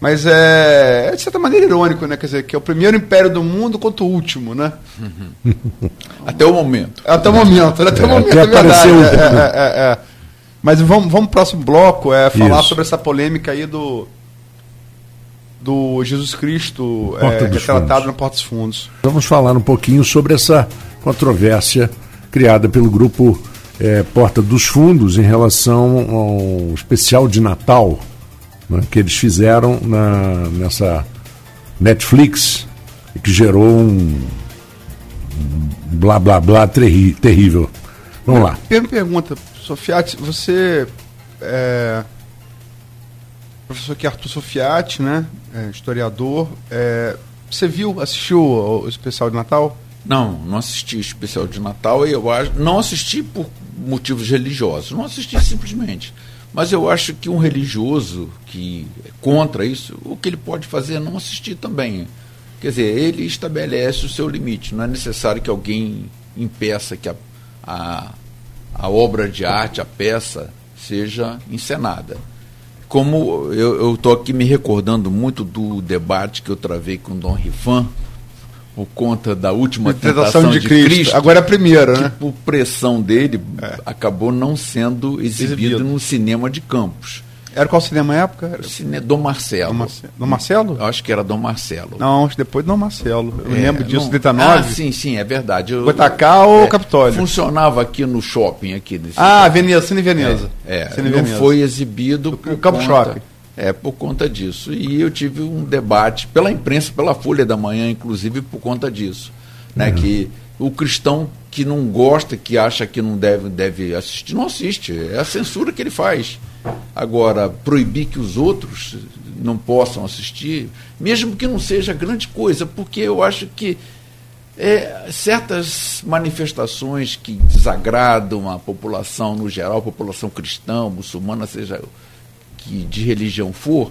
Mas é, é, de certa maneira irônico, né? Quer dizer, que é o primeiro império do mundo contra o último, né? (laughs) até o momento. Até o momento, até o é, momento, é verdade. É, é, é, Mas vamos, vamos pro próximo bloco, é falar Isso. sobre essa polêmica aí do do Jesus Cristo é, que é tratado na Porta dos Fundos. Vamos falar um pouquinho sobre essa controvérsia criada pelo grupo é, Porta dos Fundos em relação ao especial de Natal né, que eles fizeram na, nessa Netflix e que gerou um, um blá blá blá terri, terrível. Vamos lá. Primeira pergunta, Sofiati, você. É, professor aqui Arthur Sofiati, né? É, historiador. É, você viu, assistiu o especial de Natal? Não, não assisti o especial de Natal e eu acho. Não assisti por motivos religiosos. Não assisti simplesmente. Mas eu acho que um religioso que é contra isso, o que ele pode fazer é não assistir também. Quer dizer, ele estabelece o seu limite. Não é necessário que alguém impeça que a, a, a obra de arte, a peça, seja encenada. Como eu estou aqui me recordando muito do debate que eu travei com Dom Rifan, por conta da última tentação de, de Cristo, Cristo, Agora é a primeira, que né? por pressão dele é. acabou não sendo exibido, exibido no cinema de Campos. Era qual cinema na época? Era... Cine... Dom Marcelo. Dom Marcelo? Dom Marcelo? Eu acho que era Dom Marcelo. Não, acho que depois Dom Marcelo. Eu é, lembro disso, não... 39. Ah, sim, sim, é verdade. Goitacá ou é, Capitólio? Funcionava aqui no shopping aqui. ah, Veneza, Cine Veneza. É, é Cine não Veneza. foi exibido por Campo conta, Shopping. É, por conta disso. E eu tive um debate pela imprensa, pela Folha da Manhã, inclusive, por conta disso né? Uhum. Que o cristão que não gosta, que acha que não deve, deve assistir, não assiste. É a censura que ele faz. Agora, proibir que os outros não possam assistir, mesmo que não seja grande coisa, porque eu acho que é, certas manifestações que desagradam a população no geral, a população cristã, muçulmana, seja que de religião for,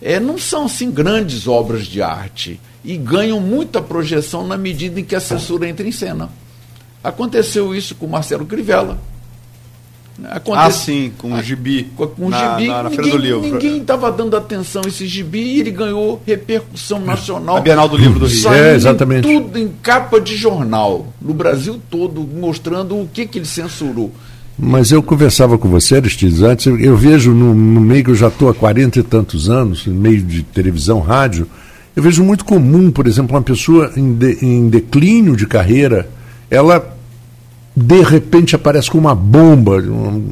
é, não são assim grandes obras de arte e ganham muita projeção na medida em que a censura entra em cena. Aconteceu isso com Marcelo Crivella. Acontece, ah, sim, com o gibi. Com, com o gibi. Na, na ninguém, do Livro. Ninguém estava dando atenção a esse gibi e ele ganhou repercussão nacional. A Bienal do Livro do Rio. É, exatamente. Tudo em capa de jornal, no Brasil todo, mostrando o que, que ele censurou. Mas eu conversava com você, Aristides, antes, eu vejo no, no meio que eu já estou há quarenta e tantos anos, no meio de televisão, rádio, eu vejo muito comum, por exemplo, uma pessoa em, de, em declínio de carreira, ela de repente aparece com uma bomba um,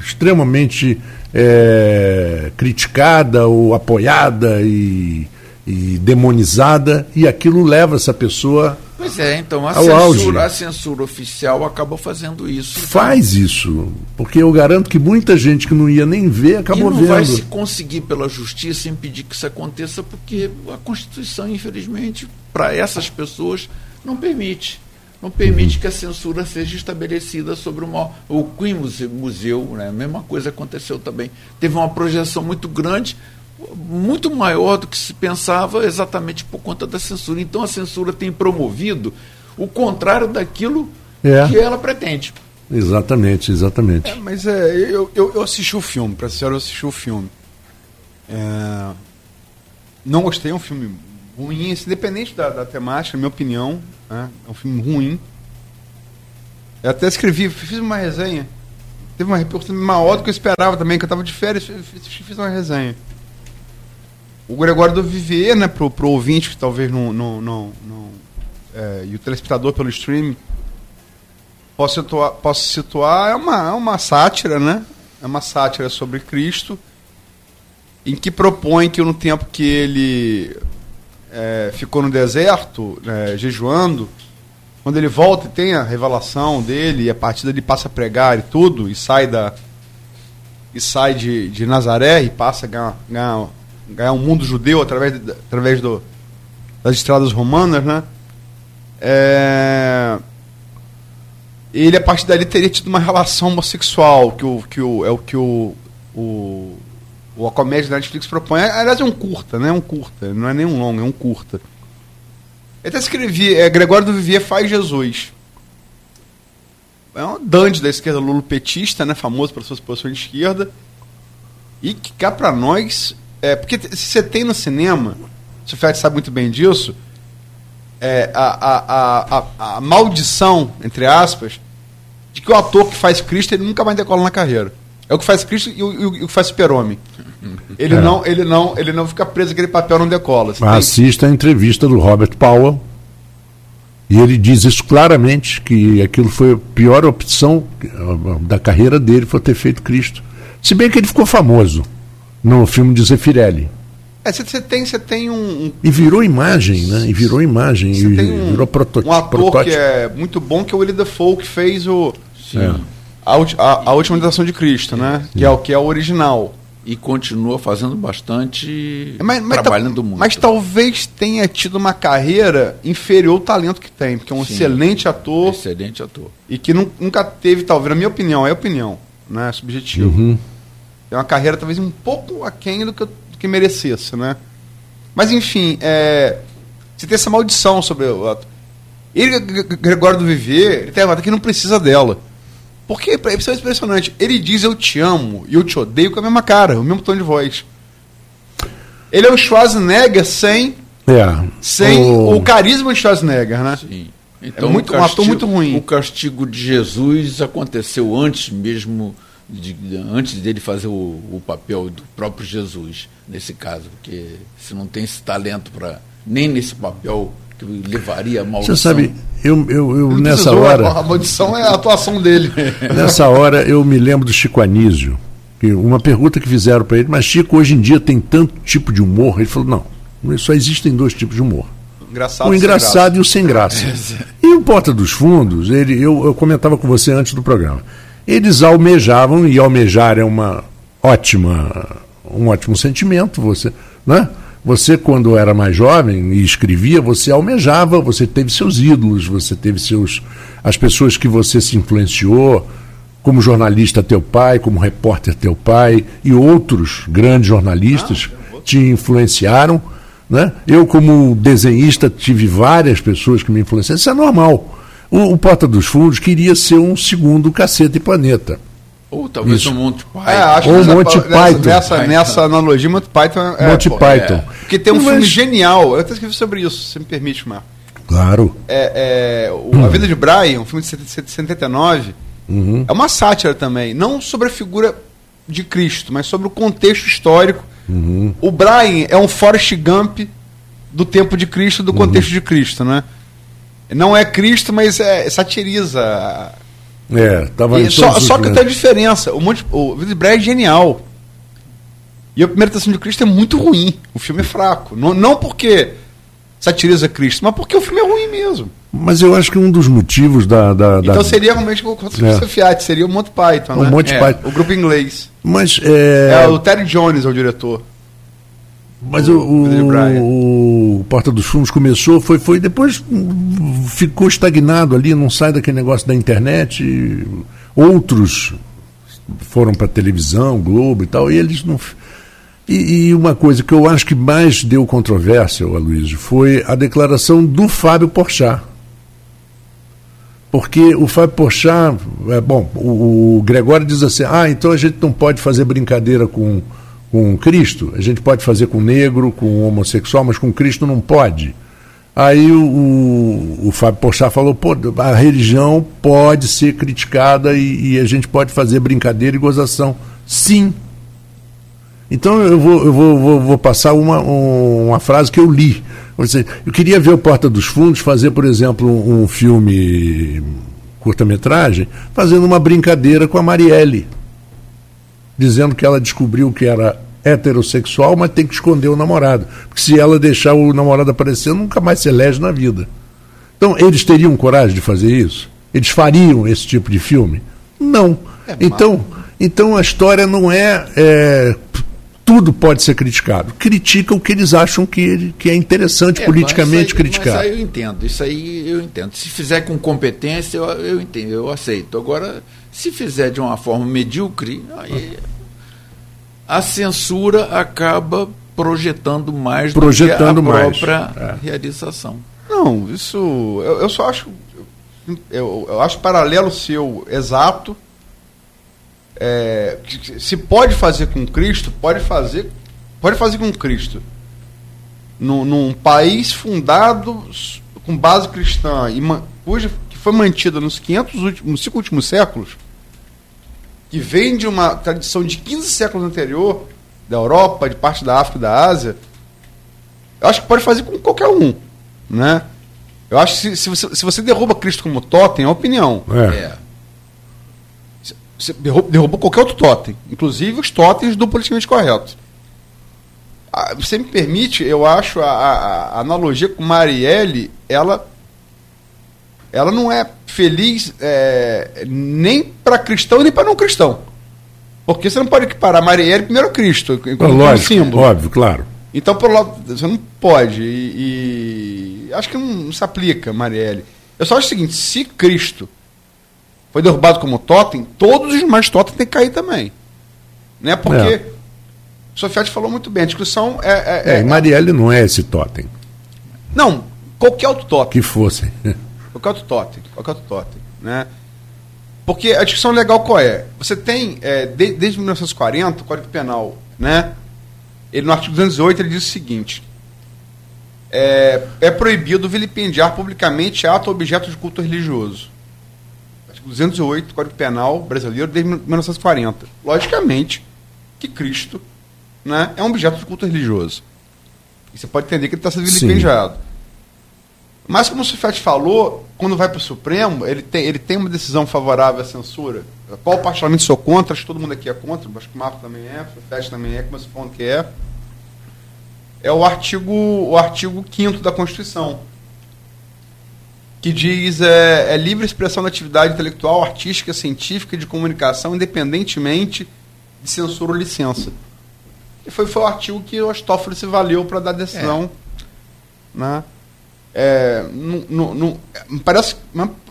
extremamente é, criticada ou apoiada e, e, demonizada, e aquilo leva essa pessoa. Pois é, então a, censura, a censura oficial acaba fazendo isso. Então. Faz isso, porque eu garanto que muita gente que não ia nem ver acabou vendo. E não vendo. vai se conseguir pela justiça impedir que isso aconteça, porque a Constituição, infelizmente, para essas pessoas, não permite. Não permite uhum. que a censura seja estabelecida sobre uma, o Queen Museu. Né? A mesma coisa aconteceu também. Teve uma projeção muito grande, muito maior do que se pensava, exatamente por conta da censura. Então a censura tem promovido o contrário daquilo é. que ela pretende. Exatamente, exatamente. É, mas é, eu, eu, eu, assisti o filme, para ser eu assisti o filme. É, não gostei, é um filme ruim, independente da, da temática, na minha opinião. Né, é um filme ruim. Eu até escrevi, fiz uma resenha. Teve uma repercussão maior do que eu esperava também, que eu estava de férias, fiz, uma resenha. O Gregório do Vivier, né, pro, pro ouvinte que talvez não. não, não, não é, e o telespectador pelo streaming posso situar, posso situar é uma, é uma sátira, né? é uma sátira sobre Cristo, em que propõe que no tempo que ele é, ficou no deserto, é, jejuando, quando ele volta e tem a revelação dele, e a partir dele passa a pregar e tudo, e sai da e sai de, de Nazaré e passa a ganhar, ganhar, ganhar um mundo judeu através, de, através do, das estradas romanas, né? É, ele a partir dali teria tido uma relação homossexual, que, o, que o, é o que o, o, a comédia da Netflix propõe. Aliás, é um curta, né? É um curta, não é nem um longo, é um curta. Ele até escrevi, é, Gregório do Vivier faz Jesus. É um dante da esquerda lulopetista, né? Famoso por suas posições de esquerda. E que cá para nós. É, porque se você tem no cinema, se o Fett sabe muito bem disso, é, a, a, a, a, maldição, entre aspas, de que o ator que faz Cristo ele nunca mais decola na carreira. É o que faz Cristo o, e o, e o que faz Super-Homem. Ele, é. não, ele, não, ele não fica preso aquele papel, não decola. Assista a entrevista do Robert Powell. E ele diz isso claramente, que aquilo foi a pior opção da carreira dele, foi ter feito Cristo. Se bem que ele ficou famoso no filme de Zeffirelli. É, você tem, você tem um, E virou imagem, né? E virou imagem. E um, virou prototipo. Um ator protótipo. que é muito bom, que é o Willie Dafoe, que fez o. É. A, a, a, última meditação de Cristo, né? Que é o que é o original. E continua fazendo bastante. Mas, mas trabalhando muito. Mas talvez tenha tido uma carreira inferior ao talento que tem, porque é um Sim. excelente ator. Excelente ator. E que nunca teve, talvez, na minha opinião, é opinião, né? Subjetivo. Uhum. É uma carreira talvez um pouco aquém do que, do que merecesse, né? Mas enfim, é, você tem essa maldição sobre o. Ele, Gregório do Viver, ele tem uma que não precisa dela. Porque isso é impressionante. Ele diz eu te amo e eu te odeio com a mesma cara, o mesmo tom de voz. Ele é o Schwarzenegger sem, é. sem o... o carisma de Schwarzenegger, né? Sim. Então, é muito, castigo, um ator muito ruim. O castigo de Jesus aconteceu antes mesmo, de, antes dele fazer o, o papel do próprio Jesus, nesse caso. Porque se não tem esse talento para nem nesse papel que levaria a maldição. Você sabe, eu, eu, eu nessa hora. A, maldição é a atuação dele. (laughs) Nessa hora eu me lembro do Chico Anísio, uma pergunta que fizeram para ele, mas Chico, hoje em dia tem tanto tipo de humor. Ele falou: não, só existem dois tipos de humor. Engraçado o engraçado e o sem graça. (laughs) e o Porta dos Fundos, ele, eu, eu comentava com você antes do programa. Eles almejavam, e almejar é uma ótima, um ótimo sentimento, você, né? Você, quando era mais jovem e escrevia, você almejava, você teve seus ídolos, você teve seus. as pessoas que você se influenciou, como jornalista teu pai, como repórter teu pai, e outros grandes jornalistas ah, te influenciaram. Né? Eu, como desenhista, tive várias pessoas que me influenciaram. Isso é normal. O, o Porta dos Fundos queria ser um segundo Caceta e Planeta. Ou talvez Isso. um Monty Python. É, acho Ou Monty Python. Nessa, nessa analogia, Monty Python é. Monty pô, Python. É. Porque tem um Mas... filme genial. Eu até escrevi sobre isso, se me permite, Marco. Claro. É, é o, hum. A Vida de Brian, um filme de 79. Uhum. É uma sátira também. Não sobre a figura de Cristo, mas sobre o contexto histórico. Uhum. O Brian é um Forrest Gump do tempo de Cristo, do uhum. contexto de Cristo, né? Não é Cristo, mas é, satiriza é, tava e só, só que tem a diferença. O, Monte, o Videbray é genial. E a primeira tentação de Cristo é muito ruim. O filme é fraco. Não, não porque satiriza Cristo, mas porque o filme é ruim mesmo. Mas eu acho que um dos motivos da. da, da... Então seria realmente o é. Fiat, seria o Monty Python, o né? Monty é, Python. O grupo inglês. Mas. É... é o Terry Jones é o diretor. Mas o, o, o, Porta dos Fundos começou, foi, foi, depois ficou estagnado ali, não sai daquele negócio da internet. Outros foram para televisão, Globo e tal, e eles não. E, e, uma coisa que eu acho que mais deu controvérsia, Aloysio, foi a declaração do Fábio Porchat. Porque o Fábio Porchat, é, bom, o, o Gregório diz assim, ah, então a gente não pode fazer brincadeira com com Cristo, a gente pode fazer com negro, com homossexual, mas com Cristo não pode. Aí o, o, o Fábio Pochá falou, pô, a religião pode ser criticada e, e, a gente pode fazer brincadeira e gozação. Sim. Então eu vou, eu vou, vou, vou passar uma, uma frase que eu li. Eu queria ver o Porta dos Fundos fazer, por exemplo, um filme curta-metragem, fazendo uma brincadeira com a Marielle dizendo que ela descobriu que era heterossexual, mas tem que esconder o namorado. Porque se ela deixar o namorado aparecer, nunca mais se elege na vida. Então, eles teriam coragem de fazer isso? Eles fariam esse tipo de filme? Não. É então, então a história não é, é, Tudo pode ser criticado. Critica o que eles acham que, que é interessante é, politicamente mas aí, criticar. Mas aí eu entendo, isso aí eu entendo. Se fizer com competência, eu, eu entendo, eu aceito. Agora, se fizer de uma forma medíocre, aí a censura acaba projetando mais projetando do que a própria mais. É. realização. Não, isso eu, eu só acho eu, eu, acho paralelo seu exato. É, se pode fazer com Cristo, pode fazer, pode fazer com Cristo. Num, num país fundado com base cristã e cuja que foi mantida nos 500 últimos, nos cinco últimos séculos, que vem de uma tradição de 15 séculos anterior da Europa, de parte da África e da Ásia, eu acho que pode fazer com qualquer um, né? Eu acho que se, se, você, se você derruba Cristo como totem, é opinião. É. é. Você derruba, derruba, qualquer outro totem, inclusive os totens do politicamente correto. Ah, você me permite, eu acho a, a, a analogia com Marielle, ela, ela não é feliz é, nem para cristão nem para não cristão. Porque você não pode equiparar Marielle primeiro a Cristo, enquanto Lógico, símbolo. Óbvio, claro. Então, por lado, você não pode. E, e acho que não, se aplica, Marielle. Eu só acho o seguinte: se Cristo foi derrubado como totem, todos os demais totem têm que cair também. Né? Porque é. o Sofiati falou muito bem, a discussão é. É, é, é Marielle não é esse totem. Não, qualquer outro totem. Que fosse. Qualquer outro totem. Qualquer outro totem. Né? Porque a discussão legal qual é? Você tem, é, de, desde 1940, o Código Penal, né? Ele, no artigo 208, ele diz o seguinte: é, é proibido vilipendiar publicamente ato ou objeto de culto religioso. Artigo 208 do Código Penal brasileiro desde 1940. Logicamente que Cristo né, é um objeto de culto religioso. E você pode entender que ele está sendo vilipendiado. Sim. Mas como o Sufete falou, quando vai para o Supremo, ele tem, ele tem uma decisão favorável à censura. Qual particularmente sou contra, acho que todo mundo aqui é contra, acho que o Marco também é, o Sufete também é, como você falando que é. É o artigo, o artigo 5 da Constituição, que diz é, é livre expressão da atividade intelectual, artística, científica e de comunicação, independentemente de censura ou licença. E foi, foi o artigo que o Astófilo se valeu para dar decisão. É. Né? É, no, no, parece,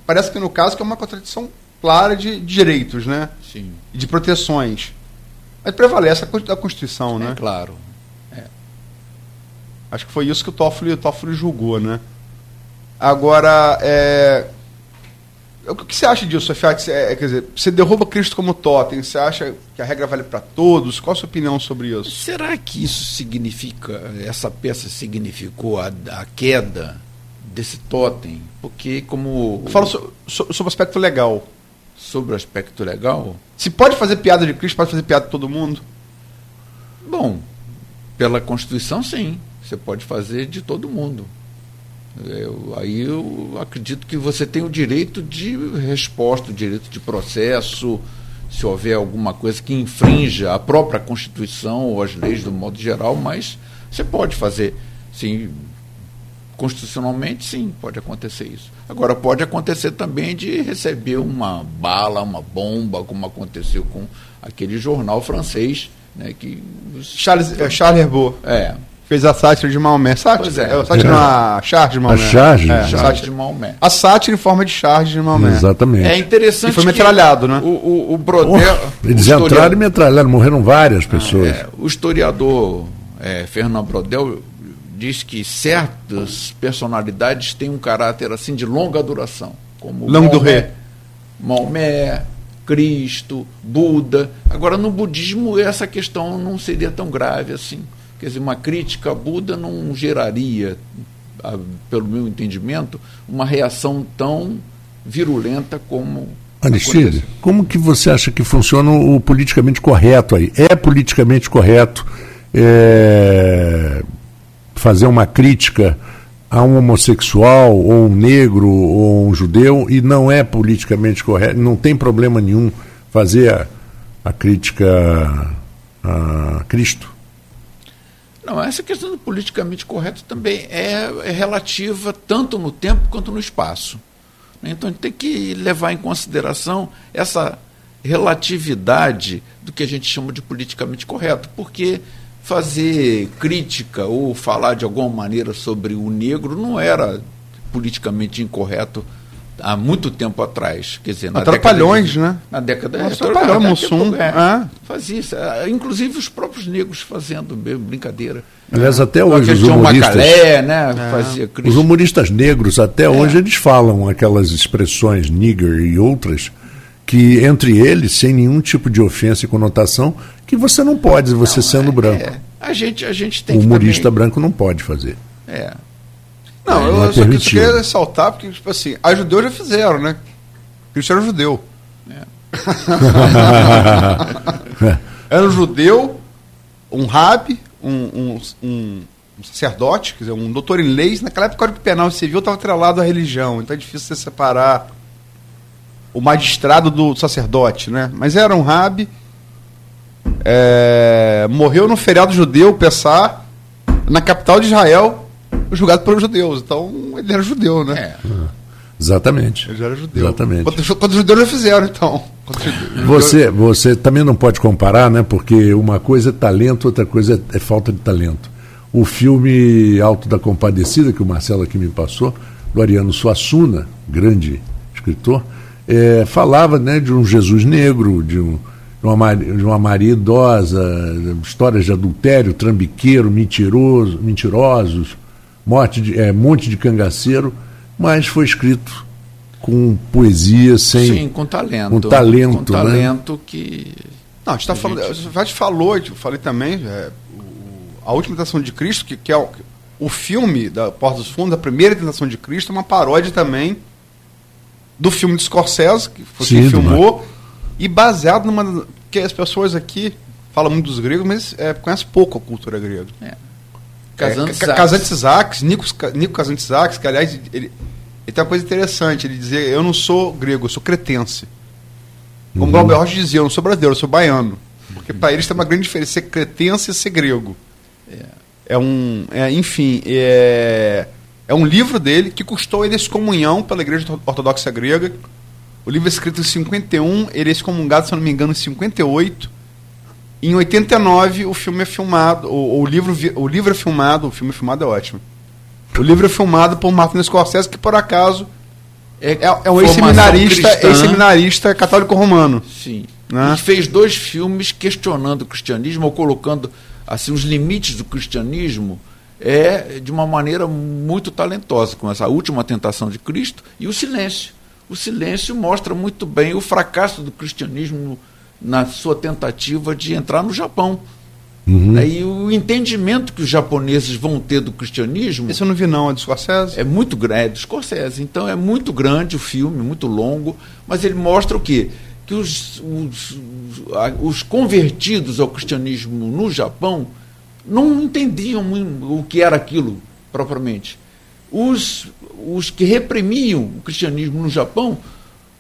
parece que no caso que é uma contradição clara de, direitos, né? Sim. De proteções. Mas prevalece a, a Constituição, né? É claro. É. Acho que foi isso que o Toffoli, o Toffoli julgou, né? Agora, é, o que você acha disso, Fiat? É, quer dizer, você derruba Cristo como totem, você acha que a regra vale para todos? Qual a sua opinião sobre isso? Será que isso significa, essa peça significou a, a queda desse totem, porque como... Fala so, so, sobre o aspecto legal. Sobre o aspecto legal? Se pode fazer piada de Cristo, pode fazer piada de todo mundo? Bom, pela Constituição, sim. Você pode fazer de todo mundo. Eu, aí eu acredito que você tem o direito de resposta, o direito de processo, se houver alguma coisa que infrinja a própria Constituição ou as leis do modo geral, mas você pode fazer, sim, Constitucionalmente, sim, pode acontecer isso. Agora, pode acontecer também de receber uma bala, uma bomba, como aconteceu com aquele jornal francês, né, que... Charles, é, Charles Herbeau. É. Fez a sátira de Maomé. Sátira, pois é. é a sátira, é. a charge de Maomé. A charge? É, a sátira de Maomé. A sátira em forma de charge de Maomé. Exatamente. É interessante E foi metralhado, né? O, o, o Brodel... Oh, eles entraram e metralharam, morreram várias pessoas. Ah, é, o historiador é, Fernando Brodel diz que certas personalidades têm um caráter assim de longa duração, como Longo do Rei. Maomé, Cristo, Buda. Agora, no budismo, essa questão não seria tão grave assim. Quer dizer, uma crítica a Buda não geraria, pelo meu entendimento, uma reação tão virulenta como. Aristide, como que você acha que funciona o politicamente correto aí? É politicamente correto é, fazer uma crítica a um homossexual, ou um negro, ou um judeu, e não é politicamente correto, não tem problema nenhum fazer a, a crítica a Cristo. Não, essa questão do politicamente correto também é, é relativa tanto no tempo quanto no espaço. Então a gente tem que levar em consideração essa relatividade do que a gente chama de politicamente correto, porque fazer crítica ou falar de alguma maneira sobre o negro não era politicamente incorreto há muito tempo atrás. Quer dizer, na Atrapalhões, de, né? Na década de. Atrapalhões, Mussum. É, é. Fazia isso. É, inclusive os próprios negros fazendo brincadeira. Aliás, até hoje os humoristas. Macalé, né? É. Fazia os humoristas negros, até é. hoje, eles falam aquelas expressões nigger e outras que entre eles, sem nenhum tipo de ofensa e conotação, que você não pode, você não, sendo é, branco. É. A gente, a gente tem o humorista também... branco não pode fazer. É. Não, eu, é só, que, só queria ressaltar, porque, tipo assim, as judeus já fizeram, né? Cristo era judeu. É. (laughs) era um judeu, um rabi, um, um, um, um, sacerdote, quer dizer, um doutor em leis. Naquela época, o Código Penal Civil estava atrelado à religião, então é difícil você separar o magistrado do sacerdote, né? Mas era um rabi, é, morreu no feriado judeu, Pessá, na capital de Israel, julgado pelos judeus. Então, ele era judeu, né? É. Exatamente. Ele já era judeu. Exatamente. Quando, quando os judeus já fizeram, então. Você, você também não pode comparar, né? Porque uma coisa é talento, outra coisa é, é falta de talento. O filme Alto da Compadecida, que o Marcelo aqui me passou, do Ariano Suassuna, grande escritor, é, falava né, de um Jesus negro, de, um, uma, de uma Maria idosa, histórias de adultério, trambiqueiro, mentiroso, mentirosos, morte de, é, monte de cangaceiro, mas foi escrito com poesia, sem. Sim, com talento. Com talento. Com talento né? que. Não, a gente está falando. Já te falou, eu falei também, é, a última tentação de Cristo, que, que é o, o filme da Porta dos Fundos, a primeira tentação de Cristo, é uma paródia também do filme de Scorsese, que foi Sim, quem filmou, e baseado numa. que as pessoas aqui falam muito dos gregos, mas é, conhecem pouco a cultura grega. É. Casante Isaacs, Nico, Nico Casante Isaacs, que aliás, ele, ele tem uma coisa interessante, ele dizia, eu não sou grego, eu sou cretense. Como uhum. Glauber Rocha dizia, eu não sou brasileiro, eu sou baiano. Porque para eles tem uma grande diferença ser cretense e ser grego. É, é um. É, enfim, é, é um livro dele que custou ele excomunhão pela Igreja Ortodoxa Grega. O livro é escrito em 51, ele é excomungado, se não me engano, em 58. Em 89, o filme é filmado, o, o, livro, o livro é filmado, o filme é filmado é ótimo. O livro é filmado por Martin Scorsese, que por acaso é, é, é um ex-seminarista ex católico romano. Sim. Né? E fez dois filmes questionando o cristianismo, ou colocando assim os limites do cristianismo é de uma maneira muito talentosa, com essa última tentação de Cristo e o silêncio. O silêncio mostra muito bem o fracasso do cristianismo na sua tentativa de entrar no Japão. Uhum. E o entendimento que os japoneses vão ter do cristianismo. Esse eu não vi, não, é do Scorsese? É muito grande, é do Scorsese. Então é muito grande o filme, muito longo, mas ele mostra o quê? Que os, os, os convertidos ao cristianismo no Japão não entendiam o que era aquilo propriamente. Os, os que reprimiam o cristianismo no Japão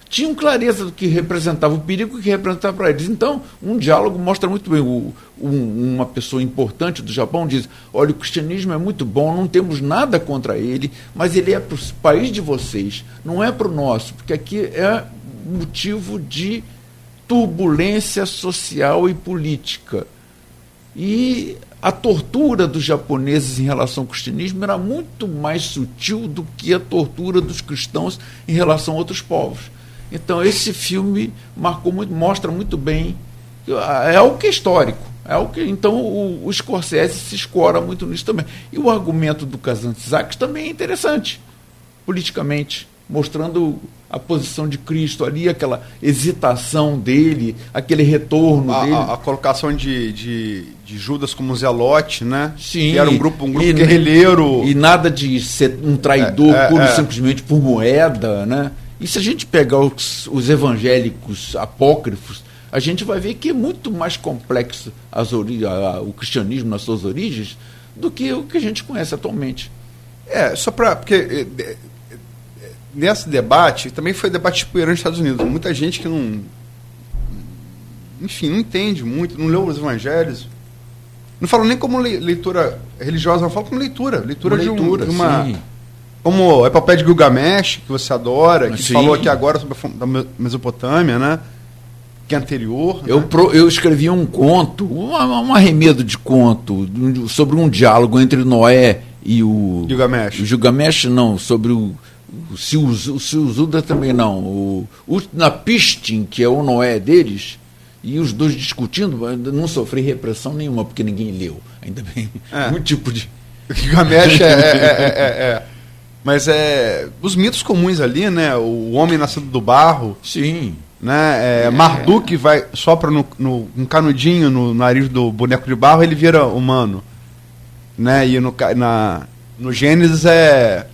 tinham clareza do que representava o perigo que representava para eles. Então, um diálogo mostra muito bem. O, um, uma pessoa importante do Japão diz: olha, o cristianismo é muito bom, não temos nada contra ele, mas ele é para o país de vocês, não é para o nosso, porque aqui é motivo de turbulência social e política. E a tortura dos japoneses em relação ao cristianismo era muito mais sutil do que a tortura dos cristãos em relação a outros povos. Então esse filme marcou muito, mostra muito bem é algo que é histórico. É o que, então o, o Scorsese se escora muito nisso também. E o argumento do Kazantzakis também é interessante, politicamente, mostrando a posição de Cristo ali, aquela hesitação dele, aquele retorno a, dele. A, a colocação de, de, de, Judas como Zelote, né? Sim. Que era um grupo, um grupo e, guerrilheiro. E nada de ser um traidor é, é, puro é. simplesmente por moeda, né? E se a gente pegar os, os evangélicos apócrifos, a gente vai ver que é muito mais complexo as a, o cristianismo nas suas origens do que o que a gente conhece atualmente. É, só para. Porque é, nesse debate, também foi debate tipo Irã nos Estados Unidos. Muita gente que não, enfim, não entende muito, não leu os evangelhos. Não falo nem como leitura religiosa, não falo como leitura. Leitura, leitura de, um, de uma. Sim. Como a epopeia de Gilgamesh, que você adora, que falou aqui agora sobre a Mesopotâmia, né? Que é anterior. Eu, né? pro, eu escrevi um conto, um, um arremedo de conto, sobre um diálogo entre Noé e o. Gilgamesh. O Gilgamesh, não, sobre o. O Silzuda também não. O, o Napistin, que é o Noé deles, e os dois discutindo, não sofri repressão nenhuma, porque ninguém leu, ainda bem. É. Um tipo de. (laughs) Gilgamesh é, é, é, é, Mas é. Os mitos comuns ali, né? O homem nascido do barro. Sim. Né? É, Marduk vai, sopra no, no, um canudinho no nariz do boneco de barro, ele vira humano. Né? E no, na, no Gênesis é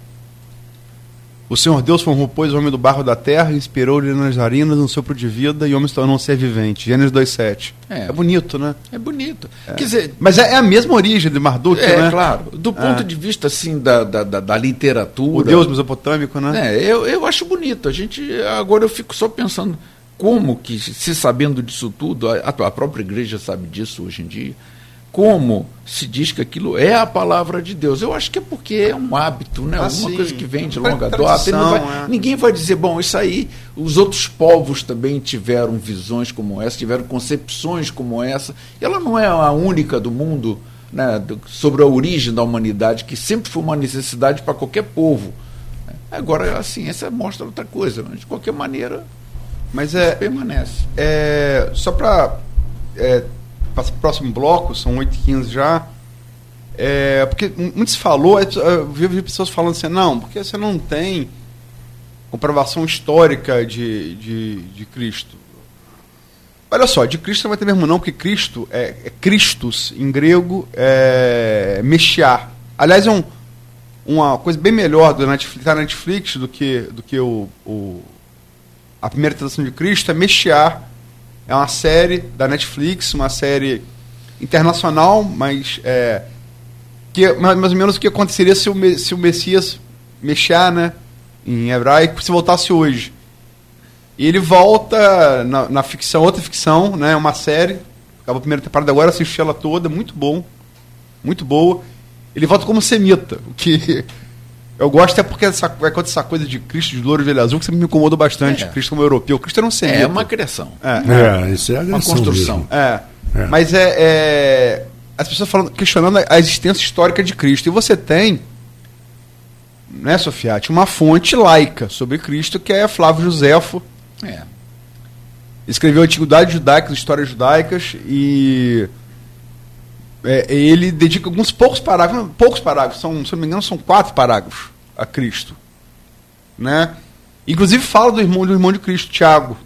o Senhor Deus formou, pois, o homem do barro da terra, inspirou-lhe nas narinas um sopro de vida e o homem se tornou um ser vivente. Gênesis 2.7. É. é bonito, né? É bonito. É. Quer dizer, Mas é, é, a mesma origem de Marduk, é, né? É, claro. Do ponto é. de vista, assim, da, da, da, da, literatura... O Deus mesopotâmico, né? É, eu, eu acho bonito. A gente... Agora eu fico só pensando como que, se sabendo disso tudo, a, a própria igreja sabe disso hoje em dia, como se diz que aquilo é a palavra de Deus. Eu acho que é porque é um hábito, né? Alguma coisa que vem de longa data. É. Ninguém vai dizer, bom, isso aí, os outros povos também tiveram visões como essa, tiveram concepções como essa. Ela não é a única do mundo né, sobre a origem da humanidade, que sempre foi uma necessidade para qualquer povo. Agora, a ciência mostra outra coisa, mas de qualquer maneira, mas é, permanece. É, só para. É, para próximo bloco, são 8h15 já. É, porque muito se falou, é, eu vi pessoas falando assim, não, porque você não tem comprovação histórica de, de, de Cristo. Olha só, de Cristo não vai ter mesmo não, porque Cristo é, é Christus, em grego, é Mexiar. Aliás, é um, uma coisa bem melhor do Netflix, da Netflix do que, do que o, o a primeira tradução de Cristo, é Mexiar é uma série da Netflix, uma série internacional, mas é, que é mais, ou menos o que aconteceria se o, se o Messias mexer né, em hebraico se voltasse hoje. E ele volta na, na, ficção, outra ficção, né, uma série. Acabou a primeira temporada agora, assisti ela toda, muito bom. Muito boa. Ele volta como semita, o que eu gosto é porque essa, vai acontecer essa coisa de Cristo de louro de olho azul que sempre me incomodou bastante. É. Cristo como europeu. Cristo era um semita. É uma criação. É, é isso é uma construção. É. é. Mas é, é, as pessoas falando, questionando a existência histórica de Cristo. E você tem, né, Sofiati, uma fonte laica sobre Cristo que é Flávio Josefo. É. Escreveu Antiguidade Judaica, Histórias Judaicas e é, ele dedica alguns poucos parágrafos, poucos parágrafos, são, se não me engano, são quatro parágrafos a Cristo. Né? Inclusive fala do irmão do irmão de Cristo, Tiago.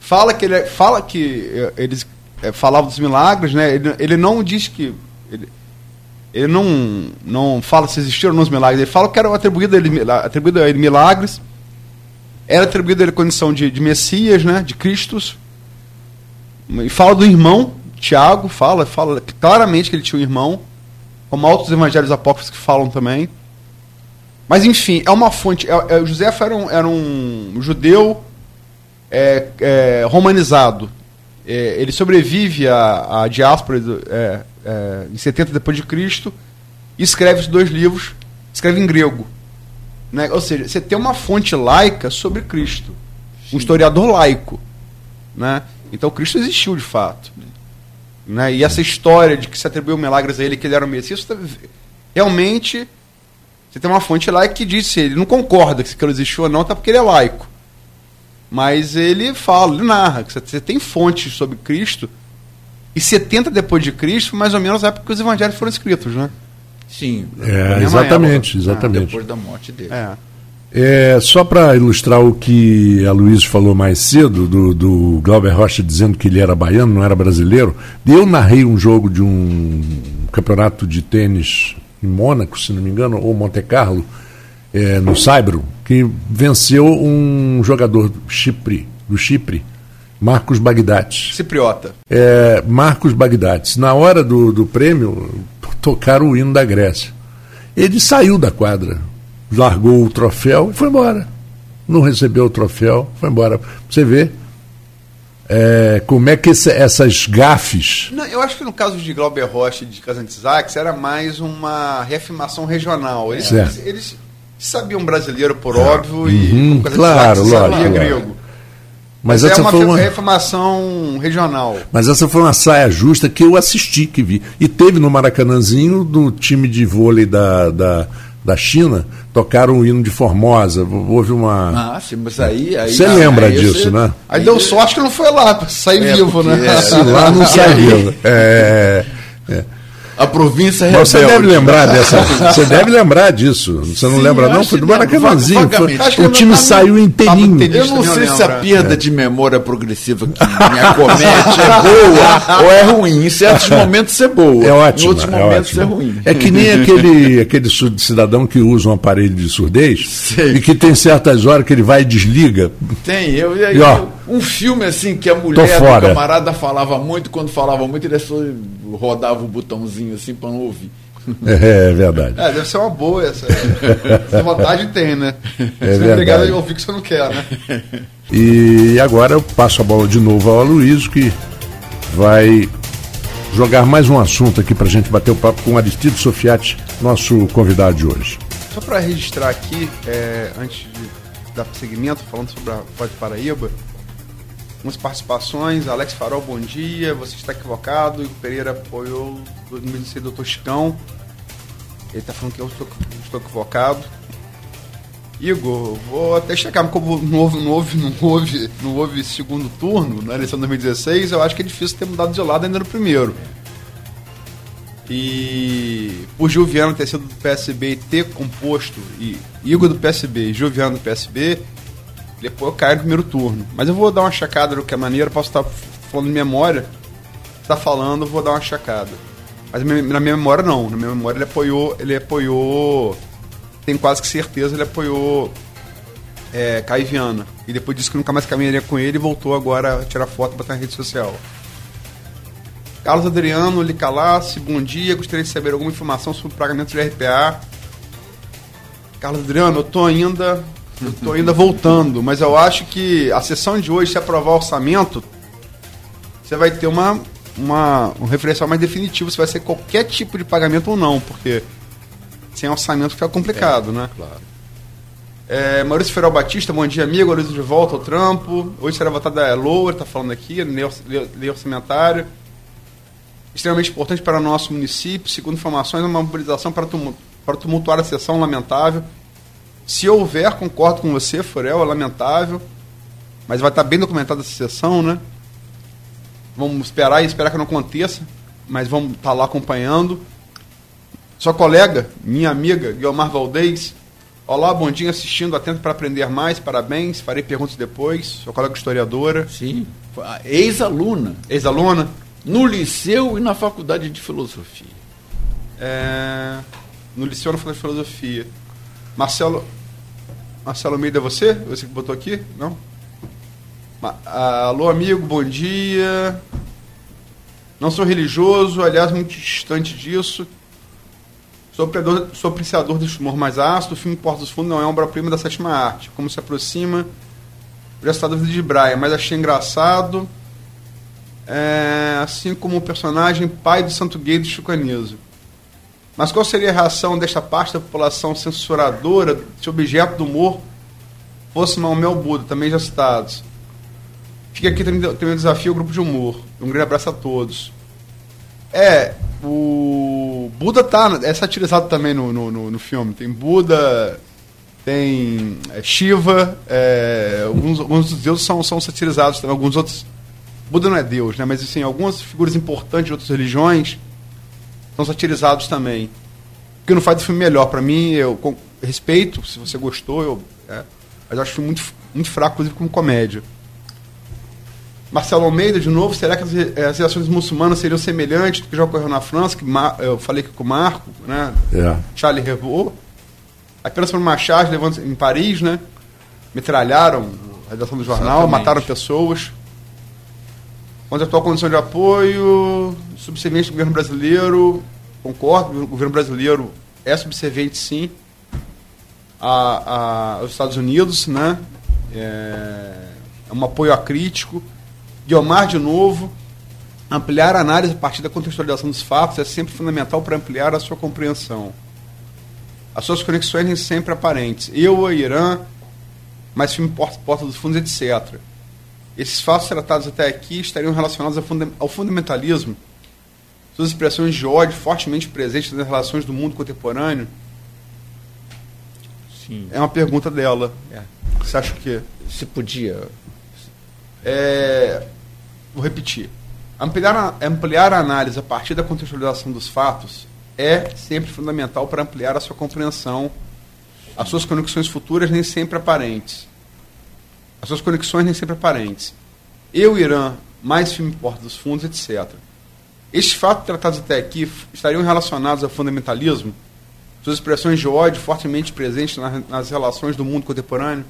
Fala que ele é, fala que é, eles é, falavam dos milagres, né? Ele, ele não diz que ele, ele não, não fala se existiram ou não os milagres. Ele fala que eram atribuídos a ele, atribuído a ele milagres. Era atribuído a ele condição de, de Messias, né? De Cristos. E fala do irmão Tiago fala, fala claramente que ele tinha um irmão, como outros evangelhos apócrifos que falam também. Mas enfim, é uma fonte. É, é, José era um, era um judeu é, é romanizado. É, ele sobrevive à, à diáspora é, em 70 depois de Cristo e escreve os dois livros, escreve em grego. Né? Ou seja, você tem uma fonte laica sobre Cristo, um historiador laico. Né? Então Cristo existiu de fato. Né? E essa história de que se atribuiu milagres a ele, que ele era o Messias, tá, realmente você tem uma fonte lá que disse, ele não concorda que aquilo existiu ou não, tá porque ele é laico. Mas ele fala, ele narra, que você tem fontes sobre Cristo, e 70 depois de Cristo, mais ou menos a época que os evangelhos foram escritos, né? Sim. É, exatamente, época, exatamente. Depois da morte dele. É. É, só para ilustrar o que a Luiz falou mais cedo, do, do Glauber Rocha dizendo que ele era baiano, não era brasileiro, eu narrei um jogo de um campeonato de tênis em Mônaco, se não me engano, ou Monte Carlo, é, no Saibro, que venceu um jogador do Chipre, do Chipre, Marcos Bagdates. Cipriota. É, Marcos Bagdates. Na hora do, do prêmio, tocaram o hino da Grécia. Ele saiu da quadra largou o troféu e foi embora. Não recebeu o troféu, foi embora. Você vê É, como é que esse, essas gafes. Não, eu acho que no caso de Glauber Rocha e de Casantes era mais uma reafirmação regional. Eles, eles, eles, sabiam brasileiro, por é. óbvio, uhum, e claro, lógico, sabia grego. Mas, Mas essa é uma, foi uma reformação regional. Mas essa foi uma saia justa que eu assisti, que vi. E teve no Maracanãzinho, no time de vôlei da, da, da China, tocaram o hino de Formosa. Houve uma. Ah, sim, mas aí. aí você lembra aí disso, você... né? Aí, aí deu sorte que não foi lá, para sair é, vivo, né? É, se lá não (laughs) sai vivo. É, é a província rebelde. Mas você deve lembrar (laughs) dessa. Você deve lembrar disso. Você não Sim, lembra, não? Foi do Maracanãzinho. O time saiu inteirinho. Eu não sei se a perda é. de memória progressiva que me (laughs) acomete é boa ou é ruim. Em certos momentos é boa. É ótimo. Em outros é momentos é, é ruim. É que nem aquele, aquele cidadão que usa um aparelho de surdez Sei. e que tem certas horas que ele vai e desliga. Tem. Eu, eu, e, ó, um filme assim que a mulher do camarada falava muito, quando falava muito, ele só rodava o botãozinho assim para não ouvir. (laughs) É, é, verdade. É, deve ser uma boa essa. essa vontade tem, né? É você é obrigado a ouvir que você não quer, né? E agora eu passo a bola de novo ao Aloysio, que vai jogar mais um assunto aqui para a gente bater o papo com o Aristides Sofiati, nosso convidado de hoje. Só para registrar aqui, é, antes de dar seguimento, falando sobre a Pode Paraíba, algumas participações. Alex Farol, bom dia. Você está equivocado. Igor Pereira apoiou o 2016 Doutor Chicão. Ele está falando que eu estou, estou equivocado. Igor, vou até checar, como não houve, não, houve, não, houve, não houve segundo turno na eleição de 2016, eu acho que é difícil ter mudado de lado ainda no primeiro. E por Gil Viana ter sido do PSB e ter composto, e Igor do PSB e Gil Viana do PSB, depois eu caio no primeiro turno. Mas eu vou dar uma chacada do que é maneira, posso estar falando de memória. Está falando, vou dar uma chacada. Mas na minha memória não. Na minha memória ele apoiou. Ele apoiou. Tenho quase que certeza, ele apoiou é, Caio Viana. E depois disse que nunca mais caminharia com ele e voltou agora a tirar foto e botar na rede social. Carlos Adriano, Licalassi, bom dia. Gostaria de saber alguma informação sobre o pagamento de RPA. Carlos Adriano, eu tô ainda Estou ainda voltando, mas eu acho que a sessão de hoje, se aprovar o orçamento, você vai ter uma, uma, um referencial mais definitivo se vai ser qualquer tipo de pagamento ou não, porque sem orçamento fica complicado, é, né? Claro. É, Maurício Feral Batista, bom dia, amigo. Maurício de volta ao trampo. Hoje será votada a Lower, está falando aqui, lei orçamentária. Extremamente importante para o nosso município. Segundo informações, é uma mobilização para, para tumultuar a sessão, lamentável. Se houver, concordo com você, Forel, é lamentável. Mas vai estar bem documentada essa sessão, né? Vamos esperar e esperar que não aconteça. Mas vamos estar lá acompanhando. Sua colega, minha amiga, Guilmar Valdez. Olá, bom dia, assistindo, atento para aprender mais, parabéns. Farei perguntas depois. Sua colega historiadora. Sim, ex-aluna. Ex-aluna? No liceu e na faculdade de filosofia. É... No liceu e na faculdade de filosofia. Marcelo, Marcelo Almeida, você? Você que botou aqui? Não? Alô, amigo, bom dia. Não sou religioso, aliás, muito distante disso. Sou, predor, sou apreciador deste humor mais ácido. O filme Porta dos Fundos não é obra-prima da sétima arte. Como se aproxima, já está dúvida de Brian, mas achei engraçado. É, assim como o personagem pai do Santo Gay do Chucanizo. Mas qual seria a reação desta parte da população censuradora se objeto do humor fosse Maomé Buda, também já citados? Fica aqui também, também um desafio ao grupo de humor. Um grande abraço a todos. É, o Buda tá, é satirizado também no, no, no, no filme. Tem Buda, tem é, Shiva, é, alguns, alguns dos deuses são, são satirizados também, alguns outros. Buda não é Deus, né? Mas assim, algumas figuras importantes de outras religiões são satirizados também. O que não faz o filme melhor. Para mim, eu respeito, se você gostou, eu, é, mas eu acho muito, muito fraco, inclusive, como comédia. Marcelo Almeida, de novo, será que as, as reações muçulmanas seriam semelhantes do que já ocorreu na França, que eu falei aqui com o Marco, né? É. Charlie Hebdo. Apenas por uma charge levando em Paris, né? Metralharam a redação do jornal, Exatamente. mataram pessoas. Onde a atual condição de apoio, subserviente do governo brasileiro, concordo, o governo brasileiro é subserviente sim a, a, aos Estados Unidos, né? É, é um apoio acrítico. Guilmar, de novo, ampliar a análise a partir da contextualização dos fatos é sempre fundamental para ampliar a sua compreensão. As suas conexões nem sempre aparentes. Eu, a Irã, mais filme Porta, Porta dos Fundos, etc. Esses fatos tratados até aqui estariam relacionados ao fundamentalismo, suas expressões de ódio fortemente presentes nas relações do mundo contemporâneo. Sim. É uma pergunta dela. É. Você acha que. Se podia. É, vou repetir. Ampliar a, ampliar a análise a partir da contextualização dos fatos é sempre fundamental para ampliar a sua compreensão, as suas conexões futuras nem sempre aparentes. As suas conexões nem sempre aparentes. Eu, Irã, mais filme Porta dos Fundos, etc. Estes fatos tratados até aqui estariam relacionados ao fundamentalismo? Suas expressões de ódio fortemente presentes nas, nas relações do mundo contemporâneo?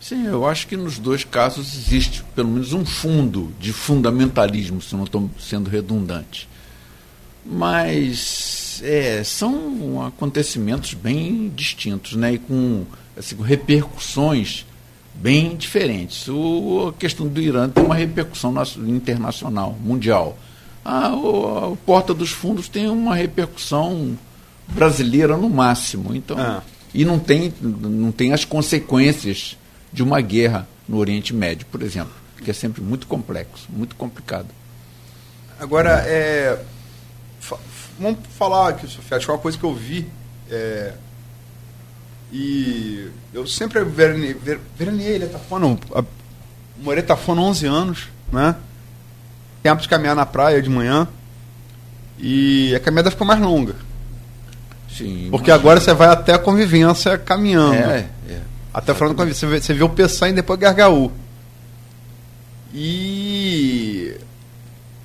Sim, eu acho que nos dois casos existe pelo menos um fundo de fundamentalismo, se não estou sendo redundante. Mas é, são acontecimentos bem distintos, né? E com, assim, repercussões bem diferentes. O, a questão do Irã tem uma repercussão internacional, mundial. A, o, a Porta dos Fundos tem uma repercussão brasileira no máximo. Então, ah. E não tem, não tem as consequências de uma guerra no Oriente Médio, por exemplo, que é sempre muito complexo, muito complicado. Agora, é, vamos falar aqui, Sofia, acho que é uma coisa que eu vi. É, e eu sempre veraneei, ver, veraneei ele, tá falando, morei tá falando 11 anos, né? Tempo de caminhar na praia de manhã. E a caminhada ficou mais longa. Sim. Porque agora você vai até a convivência caminhando. É, é. Até falando com você você vê o Peçanha e depois Gargaú. E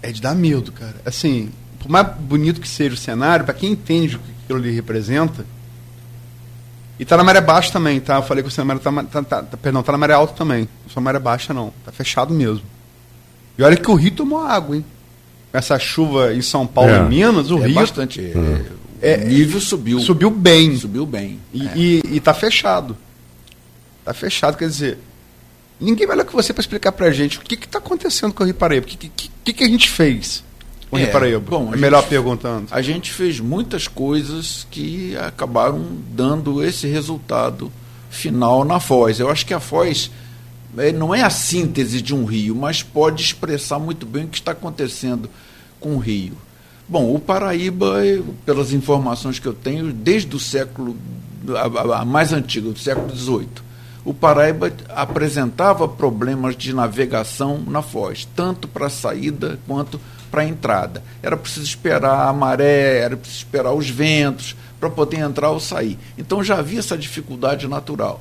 é de dar medo, cara. Assim, por mais bonito que seja o cenário, para quem entende o que aquilo ali representa, e tá na maré baixa também, tá? Eu falei que o cenário tá, tá, tá, tá, perdão, tá na maré alta também. Não só maré baixa não, tá fechado mesmo. E olha que o Rio tomou água, hein? Essa chuva em São Paulo é. e Minas, o é Rio bastante, é, o nível subiu. Subiu bem. Subiu bem. E, é. e, e tá fechado. Tá fechado, quer dizer, ninguém melhor que você para explicar pra gente o que que tá acontecendo com o Rio Paraíba, o que, que, que, que a gente fez com o Rio Paraíba. Bom, é melhor gente, perguntando. A gente fez muitas coisas que acabaram dando esse resultado final na Foz. Eu acho que a Foz é, não é a síntese de um rio, mas pode expressar muito bem o que está acontecendo com o rio. Bom, o Paraíba, pelas informações que eu tenho, desde o século a, a mais antigo, do século XVIII, o Paraíba apresentava problemas de navegação na Foz, tanto para a saída quanto para a entrada. Era preciso esperar a maré, era preciso esperar os ventos para poder entrar ou sair. Então já havia essa dificuldade natural.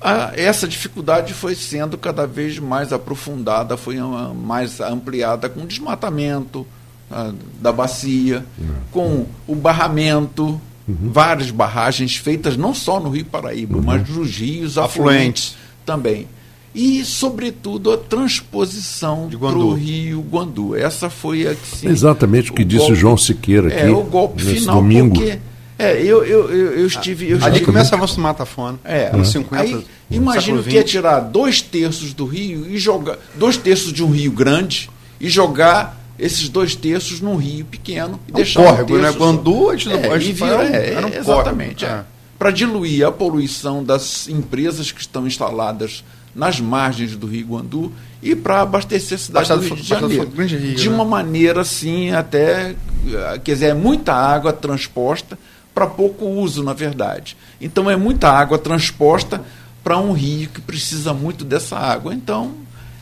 A, essa dificuldade foi sendo cada vez mais aprofundada, foi mais ampliada com o desmatamento a, da bacia, com o barramento Uhum. Várias barragens feitas não só no Rio Paraíba, uhum. mas nos rios afluentes, afluentes também. E, sobretudo, a transposição para o Rio Guandu. Essa foi a que sim, Exatamente o que o disse golpe, João Siqueira aqui. É, o golpe final, domingo. porque. É, eu, eu, eu, eu estive. Eu Ali estive, começa a avanço do Matafona. É, nos 50. Aí, imagino que ia tirar dois terços do rio e jogar. Dois terços de um rio grande e jogar esses dois terços num rio pequeno e é um deixar córrego, um né? Guandu, a gente é, a gente vira, é, era um exatamente, é. Para diluir a poluição das empresas que estão instaladas nas margens do Rio Guandu e para abastecer a cidade Bastado, do Rio de Janeiro. Rio, de né? uma maneira assim, até, quer dizer, é muita água transposta para pouco uso, na verdade. Então é muita água transposta para um rio que precisa muito dessa água. Então,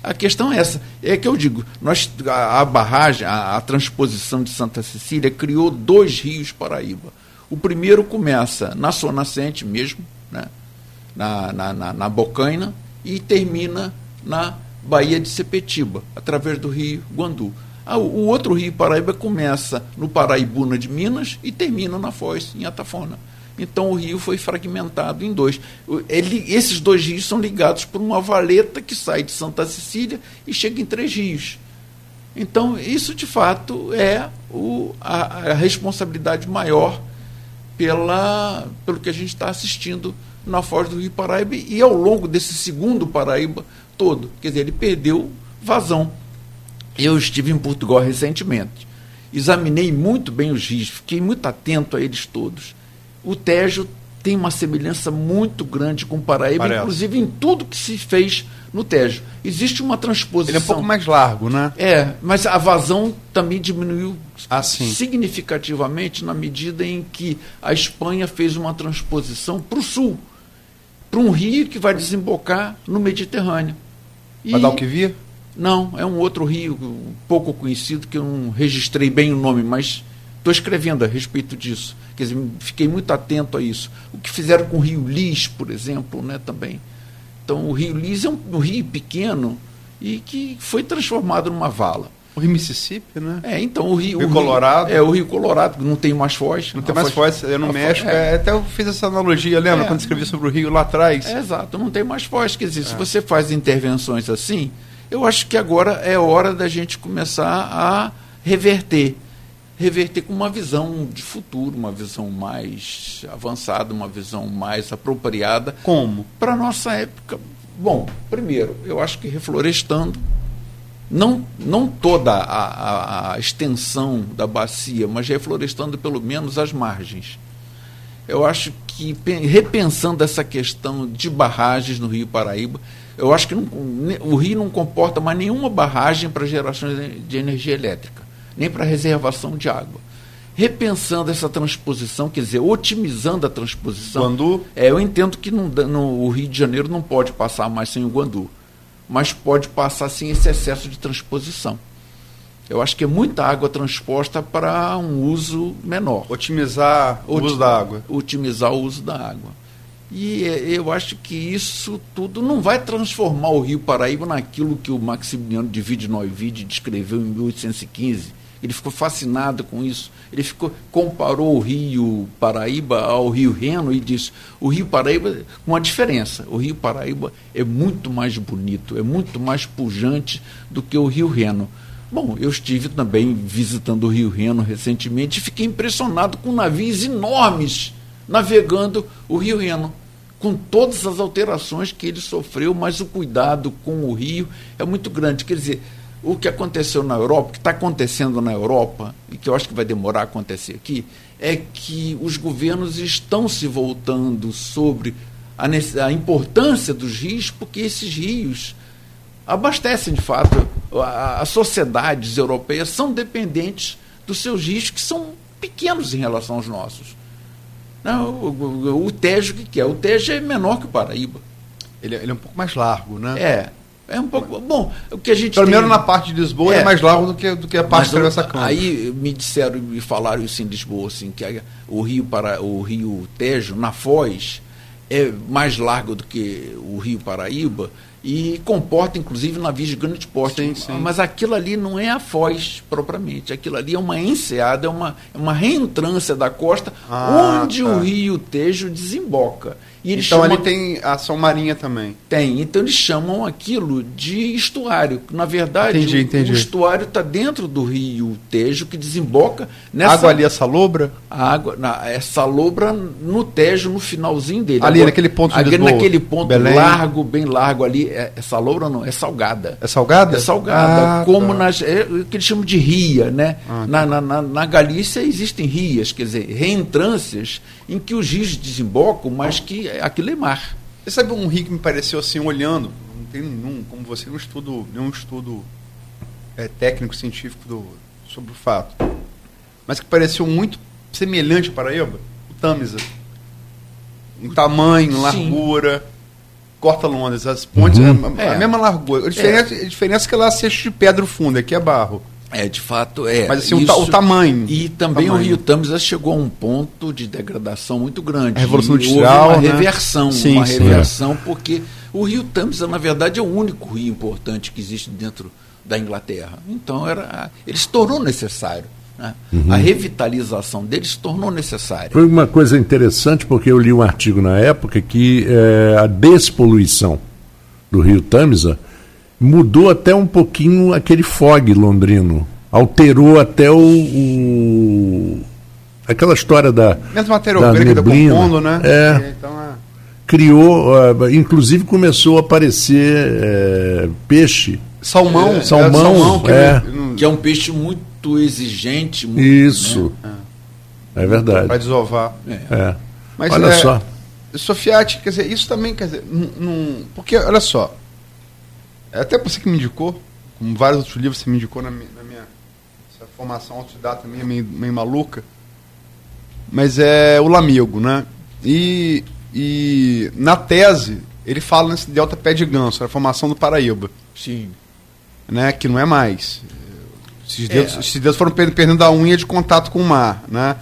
a questão é essa. É que eu digo, nós, a, a barragem, a, a, transposição de Santa Cecília criou dois rios Paraíba. O primeiro começa na sua nascente mesmo, né? na, na, na, na Bocaina, e termina na Baía de Sepetiba, através do rio Guandu. Ah, o, outro rio Paraíba começa no Paraibuna de Minas e termina na Foz, em Atafona. Então o rio foi fragmentado em dois. Ele, esses dois rios são ligados por uma valeta que sai de Santa Cecília e chega em Três Rios. Então, isso de fato é o, a, a responsabilidade maior pela, pelo que a gente está assistindo na Foz do Rio Paraíba e ao longo desse segundo Paraíba todo. Quer dizer, ele perdeu vazão. Eu estive em Portugal recentemente. Examinei muito bem os rios, fiquei muito atento a eles todos. O Tejo tem uma semelhança muito grande com o Paraíba, Parece. inclusive em tudo que se fez no Tejo. Existe uma transposição. Ele é um pouco mais largo, né? É, mas a vazão também diminuiu Ah, significativamente na medida em que a Espanha fez uma transposição para o sul, para um rio que vai desembocar no Mediterrâneo. E- Guadalquivir? Não, é um outro rio pouco conhecido que eu não registrei bem o nome, mas estou escrevendo a respeito disso. Quer dizer, fiquei muito atento a isso. O que fizeram com o Rio Lis, por exemplo, né, também. Então, o Rio Lis é um, um rio pequeno e que foi transformado numa vala. O Rio Mississippi, né? É, então o Rio. Rio o Colorado. É, o Rio Colorado, que não tem mais foz. Não tem mais foz- foz, é no México. é. é, até eu fiz essa analogia, lembra? É. Quando escrevi sobre o Rio lá atrás. É, exato, não tem mais foz. Quer dizer, se você faz intervenções assim, eu acho que agora é hora da gente começar a reverter. Reverter com uma visão de futuro, uma visão mais avançada, uma visão mais apropriada Como? para a nossa época. Bom, primeiro, eu acho que reflorestando, não, não toda a, a- a extensão da bacia, mas reflorestando pelo menos as margens. Eu acho que, pe- repensando essa questão de barragens no Rio Paraíba, eu acho que não- o Rio não comporta mais nenhuma barragem para geração de de energia elétrica, nem para reservação de água. Repensando essa transposição, quer dizer, otimizando a transposição. Guandu? É, eu entendo que não no, o Rio de Janeiro não pode passar mais sem o Guandu, mas pode passar sem esse excesso de transposição. Eu acho que é muita água transposta para um uso menor Otimizar o Oti- uso da água. otimizar o uso da água. E eh, eu acho que isso tudo não vai transformar o Rio Paraíba naquilo que o Maximiliano de Wittnoy-Wied descreveu em 1815. Ele ficou fascinado com isso. Ele ficou comparou o Rio Paraíba ao Rio Reno e disse: o Rio Paraíba com uma diferença. O Rio Paraíba é muito mais bonito, é muito mais pujante do que o Rio Reno. Bom, eu estive também visitando o Rio Reno recentemente e fiquei impressionado com navios enormes navegando o Rio Reno, com todas as alterações que ele sofreu, mas o cuidado com o rio é muito grande. Quer dizer, o que aconteceu na Europa, o que está acontecendo na Europa, e que eu acho que vai demorar a acontecer aqui, é que os governos estão se voltando sobre a, a importância dos rios, porque esses rios abastecem de fato. As sociedades europeias são dependentes dos seus rios, que são pequenos em relação aos nossos. Não, o, o- o Tejo, o que, que é? O Tejo é menor que o Paraíba. Ele, ele é um pouco mais largo, né? É. É um pouco. Bom, o que a gente. Pelo tem- na parte de Lisboa é, É. mais largo do que, do que a parte Mas que eu- essa câmara. Aí me disseram, me falaram isso em Lisboa, assim, que a- o rio para o rio Tejo, na Foz, é mais largo do que o rio Paraíba e comporta inclusive navios de grande porte. Sim, sim. Mas aquilo ali não é a Foz propriamente, aquilo ali é uma enseada, é uma, é uma reentrância da costa Ah, onde tá. o rio Tejo desemboca. E eles então chamam- ali tem ação marinha também. tem, então eles chamam aquilo de estuário. Na verdade, Entendi, o, entendi. o estuário está dentro do rio Tejo, que desemboca nessa Água ali é salobra? a água, na, é salobra no Tejo, no finalzinho dele. Ali, naquele ponto de ali, Lisboa, naquele ponto Belém. largo, bem largo ali, é, é salobra não, é salgada. É salgada? É salgada, Ah, como tá. nas, é o que eles chamam de ria, né? Ah, na, na, na, na Galícia existem rias, quer dizer, reentrâncias em que os rios desembocam, mas que aquilo é mar. Você sabe um rio que me pareceu assim, olhando, não tem nenhum, como você, um estudo, nenhum estudo é, técnico, científico do, sobre o fato, mas que pareceu muito semelhante a Paraíba? O Tamisa. Em tamanho, Sim. largura, corta Londres, as pontes, Uhum. é, a, a É. mesma largura. A diferença, a diferença é que lá é cesto de pedra fundo, aqui é barro. É, de fato, é. Mas assim, o ta- o tamanho. E também Tamanho. o Rio Tamisa chegou a um ponto de degradação muito grande. A Revolução Industrial, Houve uma né? reversão, Sim, uma sim. reversão, porque o Rio Tamisa, na verdade, é o único rio importante que existe dentro da Inglaterra. Então, era, ele se tornou necessário. né? A revitalização dele se tornou necessária. Foi uma coisa interessante, porque eu li um artigo na época que eh, a despoluição do rio Tamisa mudou até um pouquinho aquele fog londrino. Alterou até o. o- aquela história da. Mesmo matéria da orgânica neblina. né? É. Então, é. criou, ah, inclusive começou a aparecer eh, peixe Salmão. É, salmão, que, é. Que é um peixe muito exigente. Muito, Isso. né? É verdade. Pra desovar. É. Mas Olha é, só. Sofiati, quer dizer, isso também, quer dizer, não, não- porque, olha só, é até você que me indicou, como vários outros livros você me indicou na minha, na minha essa formação autodidata minha meio, meio maluca, mas é o Lamigo, né? E, e na tese, ele fala nesse delta pé de ganso, a formação do Paraíba, Sim. né? Que não é mais. Esses É. dedos, esses dedos foram per- perdendo a unha de contato com o mar, né?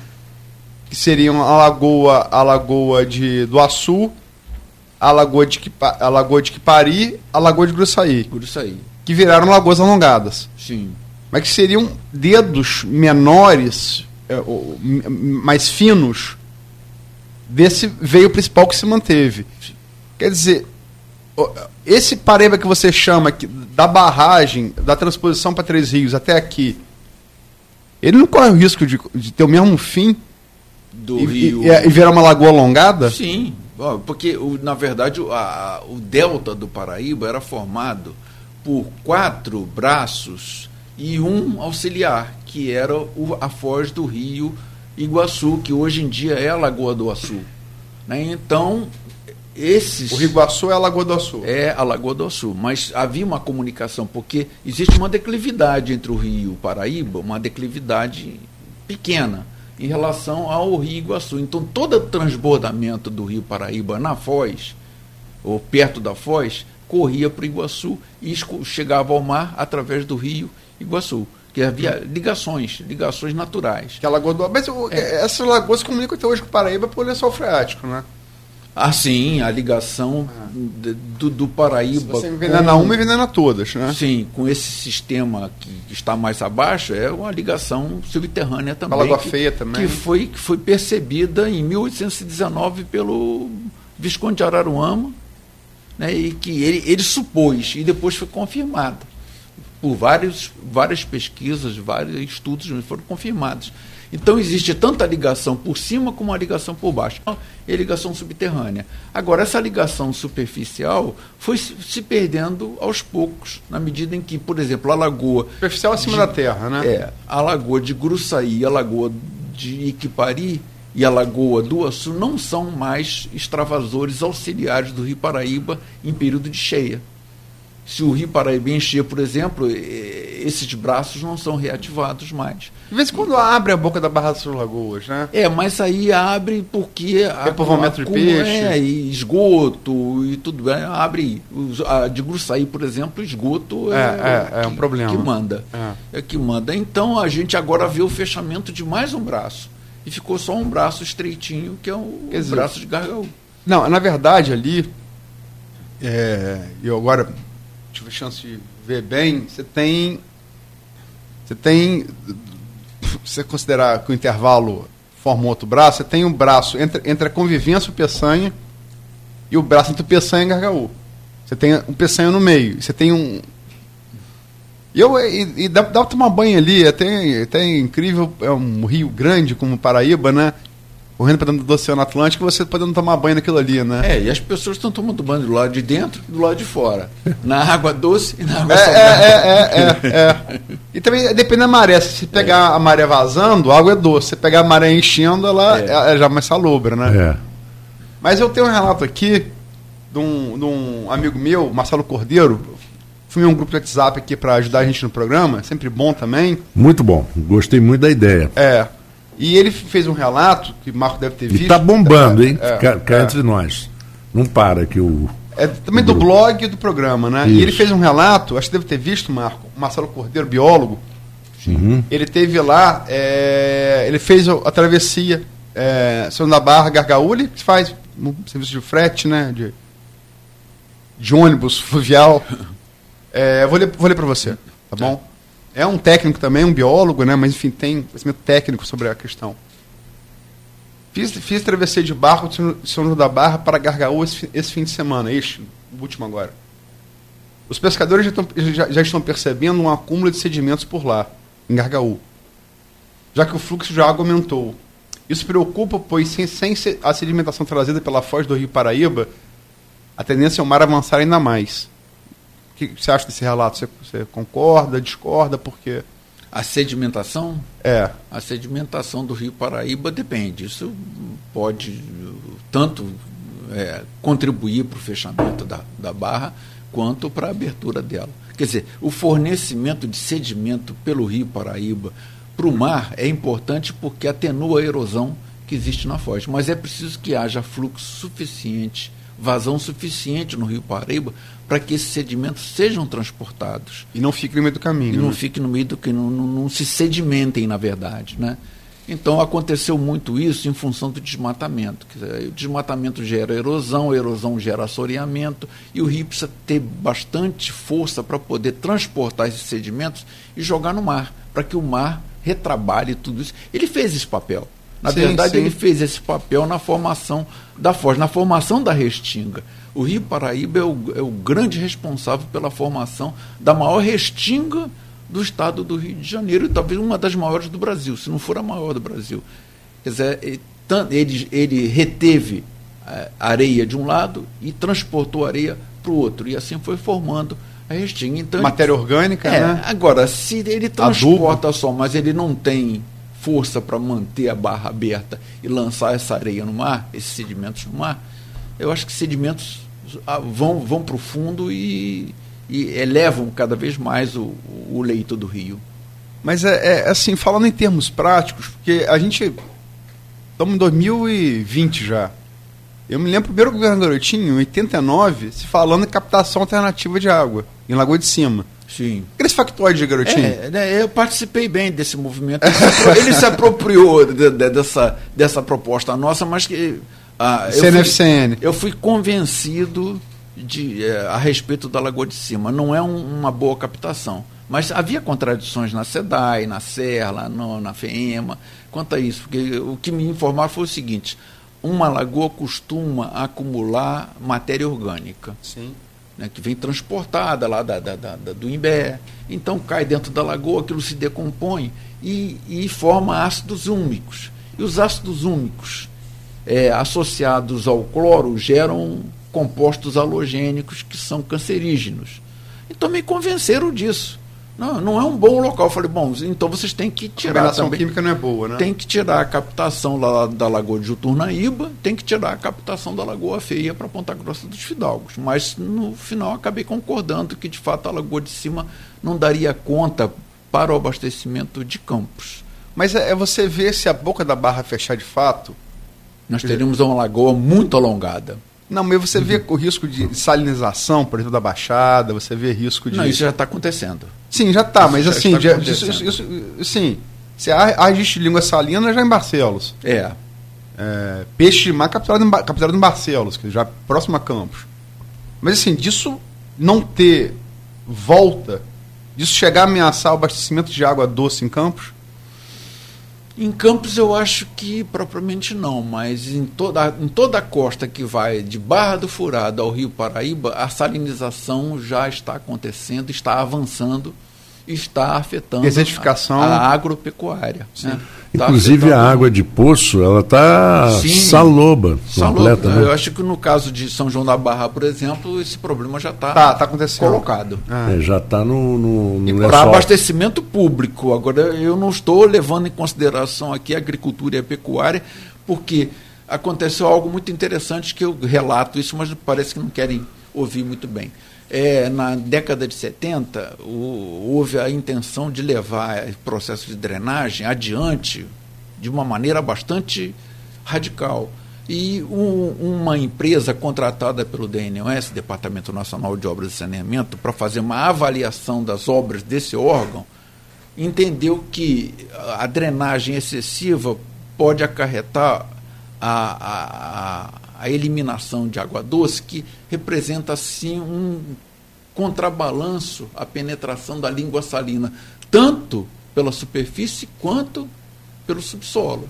Que seriam a lagoa, a lagoa de do Açu, a lagoa de Quipa- a lagoa de Quipari, a lagoa de Gruçaí, Por isso aí. que viraram lagoas alongadas, Sim. mas que seriam dedos menores, é, mais finos desse veio principal que se manteve. Quer dizer, esse Paraíba que você chama que, da barragem, da transposição para Três Rios até aqui, ele não corre o risco de, de ter o mesmo fim Do e, rio. e- e virar uma lagoa alongada? Sim, porque na verdade o, a- o delta do Paraíba era formado por quatro braços e um auxiliar, que era o- a foz do rio Iguaçu, que hoje em dia é a Lagoa do Açu. né? Então, esses. O Rio Iguaçu é a Lagoa do Açu. É a Lagoa do Sul, mas havia uma comunicação, porque existe uma declividade entre o Rio Paraíba, uma declividade pequena em relação ao Rio Iguaçu. Então, todo o transbordamento do Rio Paraíba na Foz, ou perto da Foz, corria para o Iguaçu e chegava ao mar através do Rio Iguaçu, que havia ligações, ligações naturais. Que é a Lagoa do Mas o- essas lagoas se comunicam até hoje com o Paraíba por lençol freático, né? Assim, a ligação do, do Se Paraíba. você envenena com- uma, envenena todas, né? Sim, com esse sistema que está mais abaixo, é uma ligação subterrânea também. Lagoa que, Feia também. Que foi, que foi percebida em 1819 pelo Visconde de Araruama, né, e que ele, ele supôs, e depois foi confirmada. Por vários, várias pesquisas, vários estudos foram confirmados. Então existe tanta ligação por cima como a ligação por baixo. E a ligação subterrânea. Agora, essa ligação superficial foi se se perdendo aos poucos, na medida em que, por exemplo, a lagoa. Superficial acima de- da terra, né? É, a lagoa de Gruçaí, a lagoa de Iquipari e a lagoa do Açu não são mais extravasores auxiliares do Rio Paraíba em período de cheia. Se o Rio Paraíba encher, por exemplo, esses braços não são reativados mais. De vez em quando abre a boca da Barra das Lagoas, né? É, mas aí abre porque a- Repovoamento de peixe. É, e esgoto e tudo é, abre. A de Gruçaí, por exemplo, esgoto É, é, é um que- problema. Que manda. É. É que manda. Então a gente agora vê o fechamento de mais um braço. E ficou só um braço estreitinho, que é o dizer, braço de Gargaú. Não, na verdade ali, é, eu agora tive a chance de ver bem, você tem. Você tem. Se você considerar que o intervalo forma outro braço, você tem um braço entre, entre a convivência, o Peçanha, e o braço entre o Peçanha e Gargaú. Você tem um Peçanha no meio. Você tem um. E, eu, e, e dá, dá pra tomar banho ali, é até, é até incrível, é um rio grande como Paraíba, né? Correndo para dentro do Oceano Atlântico, você podendo tomar banho naquilo ali, né? É, e as pessoas estão tomando banho do lado de dentro e do lado de fora. Na água doce e na água É, salgada. é, é, é, é. E também depende da maré. Se você pegar a maré vazando, a água é doce. Se você pegar a maré enchendo, ela É. é, já mais salobra, né? É. Mas eu tenho um relato aqui de um, de um amigo meu, Marcelo Cordeiro. Fui em um grupo de WhatsApp aqui para ajudar a gente no programa, sempre bom também. Muito bom. Gostei muito da ideia. É. E ele fez um relato, que o Marco deve ter visto. E tá bombando, hein? É, cá cá é. entre nós. Não para que o. É também do blog e do programa, né? E Isso. ele fez um relato, acho que deve ter visto, Marco, o Marcelo Cordeiro, biólogo. Uhum. Ele teve lá, é, ele fez a, travessia é, São da Barra, Gargaúli, que faz um serviço de frete, né? De, de ônibus fluvial. (laughs) É, vou ler, vou ler para você, tá bom? É um técnico também, um biólogo, né? Mas enfim, tem conhecimento técnico sobre a questão. Fiz, fiz travessia de barco de São- João da Barra para Gargaú esse, esse fim de semana, este, último agora. Os pescadores já, estão- já- já estão percebendo um acúmulo de sedimentos por lá, em Gargaú, já que o fluxo de água aumentou. Isso preocupa, pois sem, sem se- a sedimentação trazida pela foz do Rio Paraíba, a tendência é o mar avançar ainda mais. Que você acha desse relato? Você, você concorda, discorda? Por quê? A sedimentação? É. A sedimentação do Rio Paraíba depende. Isso pode tanto é, contribuir para o fechamento da, da barra quanto para a abertura dela. Quer dizer, o fornecimento de sedimento pelo Rio Paraíba para o mar é importante porque atenua a erosão que existe na foz. Mas é preciso que haja fluxo suficiente, vazão suficiente no Rio Paraíba para que esses sedimentos sejam transportados. E não fique no meio do caminho. E né? não fique no meio do que não, não, não, se sedimentem, na verdade. Né? Então aconteceu muito isso em função do desmatamento. O desmatamento gera erosão, a erosão gera assoreamento, e o rio precisa ter bastante força para poder transportar esses sedimentos e jogar no mar, para que o mar retrabalhe tudo isso. Ele fez esse papel. Na sim, verdade, sim. ele fez esse papel na formação da Foz, na formação da Restinga. O Rio Paraíba é o, é o grande responsável pela formação da maior restinga do estado do Rio de Janeiro, e talvez uma das maiores do Brasil, se não for a maior do Brasil. Quer dizer, ele, ele reteve é, areia de um lado e transportou areia para o outro, e assim foi formando a restinga. Então, Matéria orgânica, é, né? Agora, se ele transporta Adubo. só, mas ele não tem força para manter a barra aberta e lançar essa areia no mar, esses sedimentos no mar, eu acho que sedimentos ah, vão, vão para o fundo e, e, elevam cada vez mais o, o leito do rio. Mas é, é, assim, falando em termos práticos, porque a gente. Estamos em 2020 já. Eu me lembro, primeiro governo Garotinho, em 89, se falando em captação alternativa de água, em Lagoa de Cima. Sim. Aqueles factoides, garotinho. É, né, eu participei bem desse movimento. Ele se apropriou de, de, dessa, dessa proposta nossa, mas que. Ah, CNFCN. Eu fui, eu fui convencido de, é, a respeito da Lagoa de Cima. Não é um, uma boa captação. Mas havia contradições na SEDAI, na Serra, no, na FEMA, quanto a isso. Porque o que me informaram foi o seguinte: uma lagoa costuma acumular matéria orgânica. Sim né, que vem transportada lá da, da, da, do Imbé. Então cai dentro da lagoa, aquilo se decompõe e, e forma ácidos úmicos. E os ácidos úmicos é, associados ao cloro geram compostos halogênicos que são cancerígenos. Então me convenceram disso. Não, não é um bom local. Eu falei, bom, então vocês têm que tirar. A também. química não é boa, né? Tem que tirar a captação lá da Lagoa de Juturnaíba, tem que tirar a captação da Lagoa Feia para Ponta Grossa dos Fidalgos. Mas no final acabei concordando que de fato a Lagoa de Cima não daria conta para o abastecimento de campos. Mas é, é você ver se a boca da barra fechar de fato. Nós teríamos uma lagoa muito alongada. Não, mas você vê o risco de salinização, por exemplo, da Baixada, você vê risco de. Não, isso já está acontecendo. Sim, já está, mas assim, já, isso, isso, isso, sim, se há, língua salina já em Barcelos. É. é peixe de mar capturado em, capturado em Barcelos, que já próximo a Campos. Mas assim, disso não ter volta, disso chegar a ameaçar o abastecimento de água doce em Campos, em Campos eu acho que propriamente não, mas em toda, em toda a costa que vai de Barra do Furado ao Rio Paraíba, a salinização já está acontecendo, está avançando, está afetando a, a agropecuária. Né? Tá Inclusive a água de poço, ela está saloba, completa. Né? Eu acho que no caso de São João da Barra, por exemplo, esse problema já está tá, tá colocado. Ah. É, já está no, no, no Para abastecimento público. Agora, eu não estou levando em consideração aqui a agricultura e a pecuária, porque aconteceu algo muito interessante que eu relato isso, mas parece que não querem ouvir muito bem. É, na década de 70, o, houve a intenção de levar o processo de drenagem adiante de uma maneira bastante radical. E um, uma empresa contratada pelo DNOS, Departamento Nacional de Obras e Saneamento, para fazer uma avaliação das obras desse órgão, entendeu que a drenagem excessiva pode acarretar a, a, a eliminação de água doce, que representa, assim, um contrabalanço à penetração da língua salina, tanto pela superfície quanto pelo subsolo.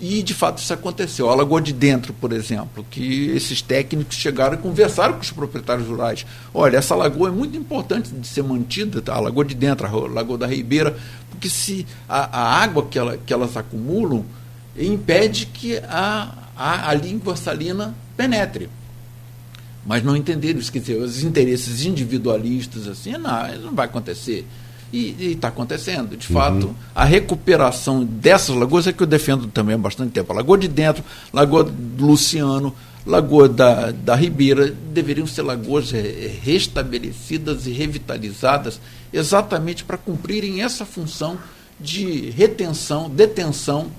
E, de fato, isso aconteceu. A Lagoa de Dentro, por exemplo, que esses técnicos chegaram e conversaram com os proprietários rurais. Olha, essa lagoa é muito importante de ser mantida, tá? a Lagoa de Dentro, a Lagoa da Ribeira, porque se a, a água que, ela, que elas acumulam impede que a, a, a língua salina penetre. Mas não entenderam dizer, os interesses individualistas, assim, não, não vai acontecer. E está acontecendo. De fato, uhum. a recuperação dessas lagoas é que eu defendo também há bastante tempo. A Lagoa de Dentro, Lagoa do Luciano, Lagoa da, da Ribeira, deveriam ser lagoas restabelecidas e revitalizadas exatamente para cumprirem essa função de retenção, detenção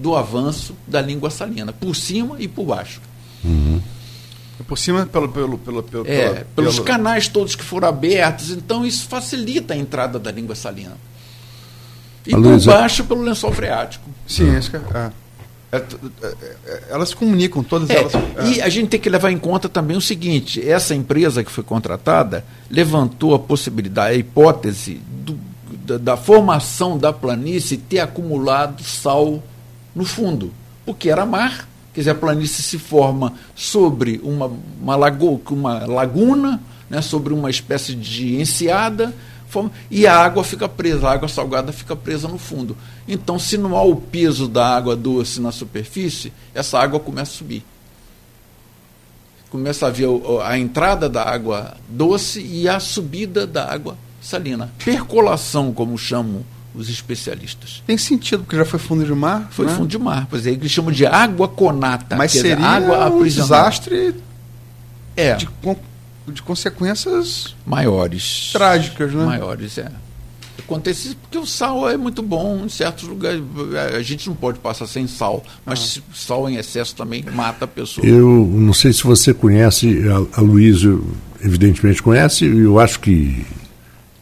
do avanço da língua salina, por cima e por baixo. Uhum. Por cima, pelo, pelo, pelo, pelo, é, pelo pelos canais todos que foram abertos, então isso facilita a entrada da língua salina. E a por baixo, pelo lençol freático. Sim, isso que é. é. É, é, é, elas comunicam, todas é, elas. E a gente tem que levar em conta também o seguinte: essa empresa que foi contratada levantou a possibilidade, a hipótese do, da, da, formação da planície ter acumulado sal no fundo, porque era mar. Quer dizer, a planície se forma sobre uma, uma, lago, uma laguna, né, sobre uma espécie de enseada, e a água fica presa, a água salgada fica presa no fundo. Então, se não há o peso da água doce na superfície, essa água começa a subir. Começa a haver a entrada da água doce e a subida da água salina. Percolação, como chamam os especialistas. Tem sentido, porque já foi fundo de mar? Foi né? fundo de mar, pois é, eles chamam de água conata. Mas seria dizer, água um desastre é. de de consequências maiores. Trágicas, né? Maiores, é. Acontece porque o sal é muito bom em certos lugares. A gente não pode passar sem sal, mas ah. sal em excesso também mata a pessoa. Eu não sei se você conhece, a, a Luísa evidentemente conhece, e eu acho que,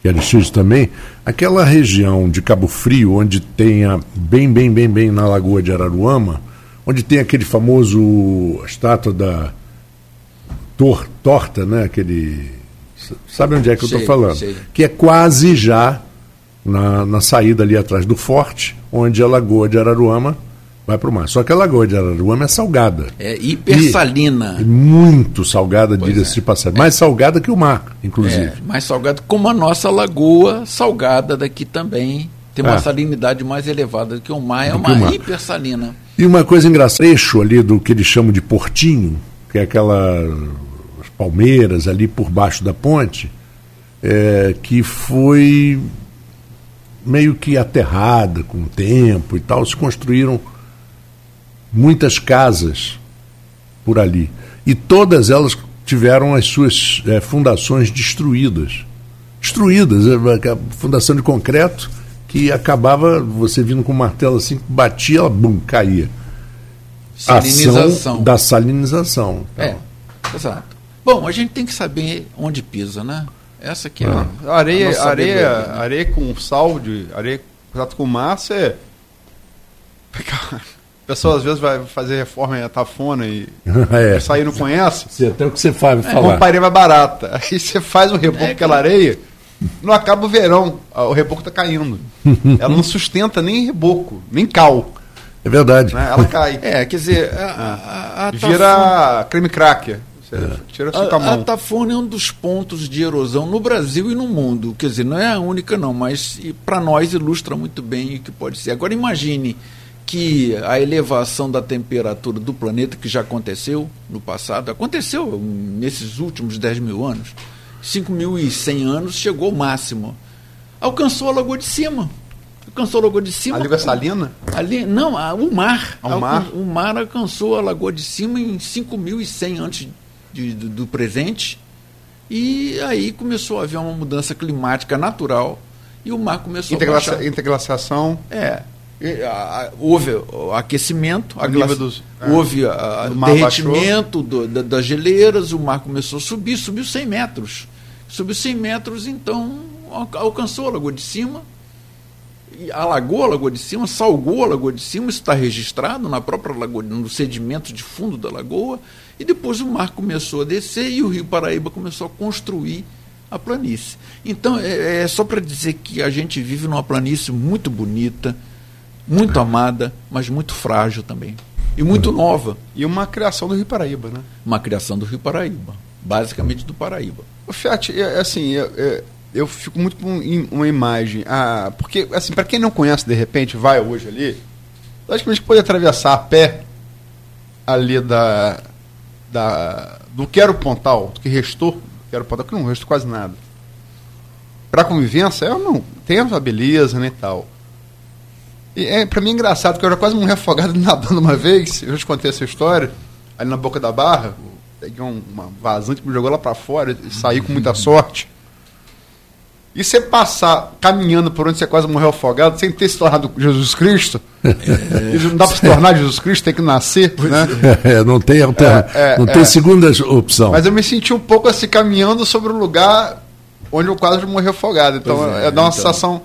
que Aristide também, aquela região de Cabo Frio, onde tem a, bem, bem, bem, bem na Lagoa de Araruama, onde tem aquele famoso estátua da tor, torta, né? Aquele. Sabe onde é que eu estou falando? Sei. Que é quase já na, na saída ali atrás do forte, onde a Lagoa de Araruama vai para o mar. Só que a Lagoa de Araruama é salgada. É hipersalina. E, muito salgada, diga-se é. de passagem. É. Mais salgada que o mar, inclusive. É, mais salgada, como a nossa lagoa salgada daqui também. Tem uma é. salinidade mais elevada do que o mar, é uma mar. hipersalina. E uma coisa engraçada, trecho ali do que eles chamam de portinho, que é aquela palmeiras ali por baixo da ponte, é, que foi meio que aterrada com o tempo e tal, se construíram muitas casas por ali. E todas elas tiveram as suas é, fundações destruídas. Destruídas, é, a fundação de concreto que acabava, você vindo com um martelo assim, batia, ela bum, caía. Salinização. Ação da salinização. Então. É, exato. Bom, a gente tem que saber onde pisa, né? Essa aqui é a, a areia, a areia, né? areia com sal de areia contato com massa é (laughs) a pessoa às vezes vai fazer reforma em Atafona e (laughs) é. sair não conhece. Sim, até o que você faz, é, falar. Compra areia barata. Aí você faz o reboco é, aquela areia, não acaba o verão, o reboco está caindo. (laughs) Ela não sustenta nem reboco, nem cal. É verdade. Né? Ela cai. (laughs) É, quer dizer, a, a, a vira creme cracker. É. Tira a, a, a Tafona é um dos pontos de erosão no Brasil e no mundo. Quer dizer, não é a única, não, mas para nós ilustra muito bem o que pode ser. Agora imagine que a elevação da temperatura do planeta, que já aconteceu no passado, aconteceu nesses últimos 10 mil anos, 5.100 anos, chegou ao máximo. Alcançou a Lagoa de Cima. Alcançou a Lagoa de Cima. A Lagoa Salina? Ali, não, a, o mar. O mar? O, o mar alcançou a Lagoa de Cima em 5.100 antes de, do, do presente. E aí começou a haver uma mudança climática natural e o mar começou a baixar. Interglaciação. É. houve aquecimento, a glaci... dos, é, houve a, derretimento do, da, das geleiras, o mar começou a subir, subiu 100 metros. Subiu 100 metros, então alcançou a Lagoa de Cima, alagou a Lagoa de Cima, salgou a Lagoa de Cima, isso está registrado na própria lagoa, no sedimento de fundo da lagoa, e depois o mar começou a descer e o Rio Paraíba começou a construir a planície. Então, é, é só para dizer que a gente vive numa planície muito bonita, muito amada, mas muito frágil também. E muito nova. E uma criação do Rio Paraíba, né? Uma criação do Rio Paraíba. Basicamente do Paraíba. O Fiat, é, é assim, é, eu fico muito com uma imagem. Ah, porque, assim, para quem não conhece, de repente, vai hoje ali, logicamente pode atravessar a pé ali da, da, do que era o Pontal, do que restou, do que era o Pontal, que não restou quase nada. Para convivência, é, não, tem a beleza né, e tal. E é, pra mim é engraçado, porque eu já quase morri afogado nadando uma vez, eu já te contei essa história, ali na boca da barra, peguei um, uma vazante que me jogou lá para fora e saí com muita sorte. E você passar caminhando por onde você quase morreu afogado, sem ter se tornado Jesus Cristo, é. não dá para se tornar Jesus Cristo, tem que nascer, né? É, não tem, alterna, é, é, não tem é. segunda opção. Mas eu me senti um pouco assim, caminhando sobre um lugar onde eu quase morri afogado. Então, é, é, dá uma então, sensação...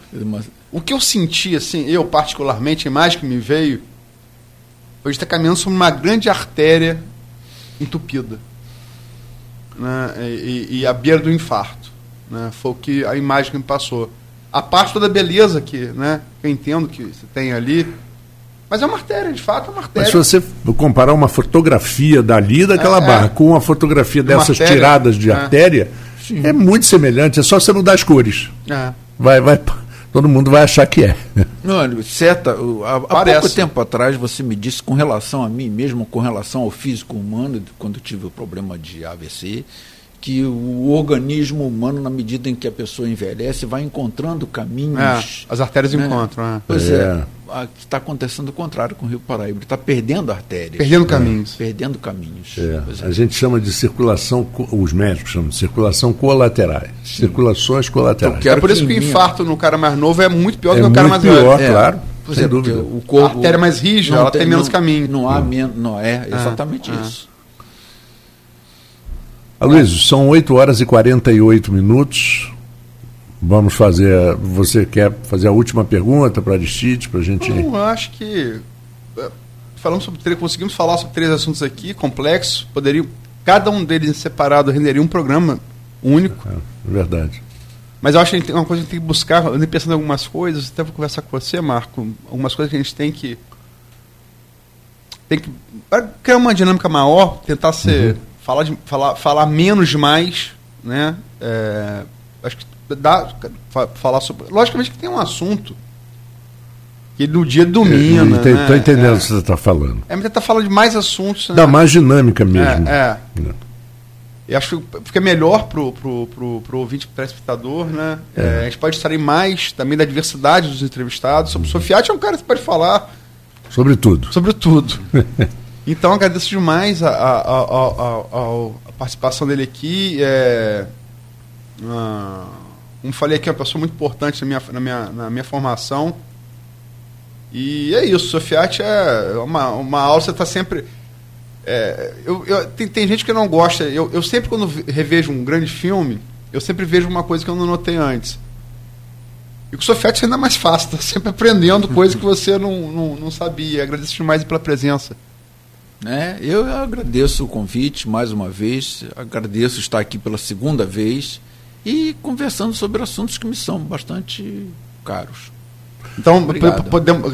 O que eu senti, assim, eu particularmente, a imagem que me veio, foi estar caminhando sobre uma grande artéria entupida. Né? E, e, à beira do infarto. Né? Foi o que a imagem que me passou. A parte toda beleza que, né, eu entendo que você tem ali, mas é uma artéria, de fato, é uma artéria. Mas se você comparar uma fotografia dali daquela é, barra é. com uma fotografia dessas artéria, tiradas de é. artéria, é muito semelhante, é só você mudar as cores. É. Vai, vai, todo mundo vai achar que é. Não, certa, há, há pouco tempo atrás você me disse com relação a mim mesmo, com relação ao físico humano, quando eu tive o problema de AVC, que o organismo humano, na medida em que a pessoa envelhece, vai encontrando caminhos. É, as artérias né? encontram. É. Pois é. é está acontecendo o contrário com o Rio Paraíba. Ele está perdendo artérias. Perdendo caminhos. Perdendo caminhos. É. A gente chama de circulação, os médicos chamam de circulação colaterais. Sim. Circulações colaterais. é por isso que o infarto no cara mais novo é muito pior do que no cara mais pior, velho. É, claro. Sem dúvida. O corpo, a artéria mais rígida, ela tem, tem menos caminho. Não há menos. Não é exatamente isso. Aloysio, são 8 horas e 48 minutos. Vamos fazer. Você quer fazer a última pergunta para Aristide, para a gente. Eu acho que. É, falamos sobre conseguimos falar sobre três assuntos aqui, complexos. Poderiam. Cada um deles separado renderia um programa único. É, verdade. Mas eu acho que uma coisa que a gente tem que buscar, eu andei pensando em algumas coisas, até vou conversar com você, Marco, algumas coisas que a gente tem que. Tem que. criar uma dinâmica maior, tentar ser. Uhum falar, de, falar, falar menos mais, né? É, acho que dá falar sobre. Logicamente que tem um assunto que no dia domina. Estou né? entendendo é, o que você está falando. É, mas está falando de mais assuntos. Dá né? mais dinâmica mesmo. É. é. Eu acho que fica melhor pro, pro, pro, pro ouvinte, pro telespectador, né? É. É, a gente pode estar mais também da diversidade dos entrevistados. Sobre uhum. Sofiati é um cara que pode falar. Sobre tudo. Sobre tudo. (laughs) Então agradeço demais a, a, a, a participação dele aqui. É, ah, como falei aqui, é uma pessoa muito importante na minha, na minha, na minha formação. E é isso, Sofiati é uma, uma aula, você está sempre. É, eu, eu, tem, tem gente que não gosta. Eu, eu sempre, quando revejo um grande filme, eu sempre vejo uma coisa que eu não notei antes. E com o é ainda mais fácil, está sempre aprendendo coisas que você não, não, não sabia. Agradeço demais pela presença. Né? Eu agradeço o convite mais uma vez, agradeço estar aqui pela segunda vez e conversando sobre assuntos que me são bastante caros. Então, podemos,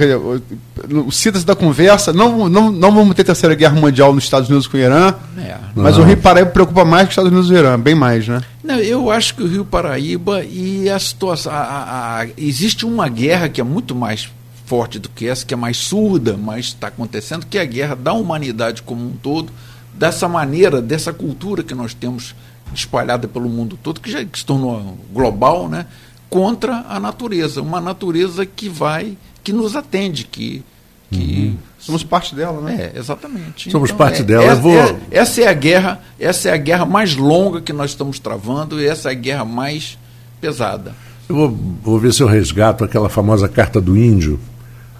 o síntese da conversa, não, não, não vamos ter terceira guerra mundial nos Estados Unidos com o Irã, é, mas não. o Rio Paraíba preocupa mais que os Estados Unidos e o Irã, bem mais, né? Não, eu acho que o Rio Paraíba e a situação. A, a, a, existe uma guerra que é muito mais forte do que essa, que é mais surda, mas está acontecendo, que é a guerra da humanidade como um todo, dessa maneira, dessa cultura que nós temos espalhada pelo mundo todo, que já que se tornou global, né, contra a natureza, uma natureza que vai, que nos atende, que, que uhum. somos parte dela, né? É, exatamente. Somos então, parte é, dela. É, vou... É, essa é a guerra, essa é a guerra mais longa que nós estamos travando e essa é a guerra mais pesada. Eu vou, vou ver se eu resgato aquela famosa carta do índio,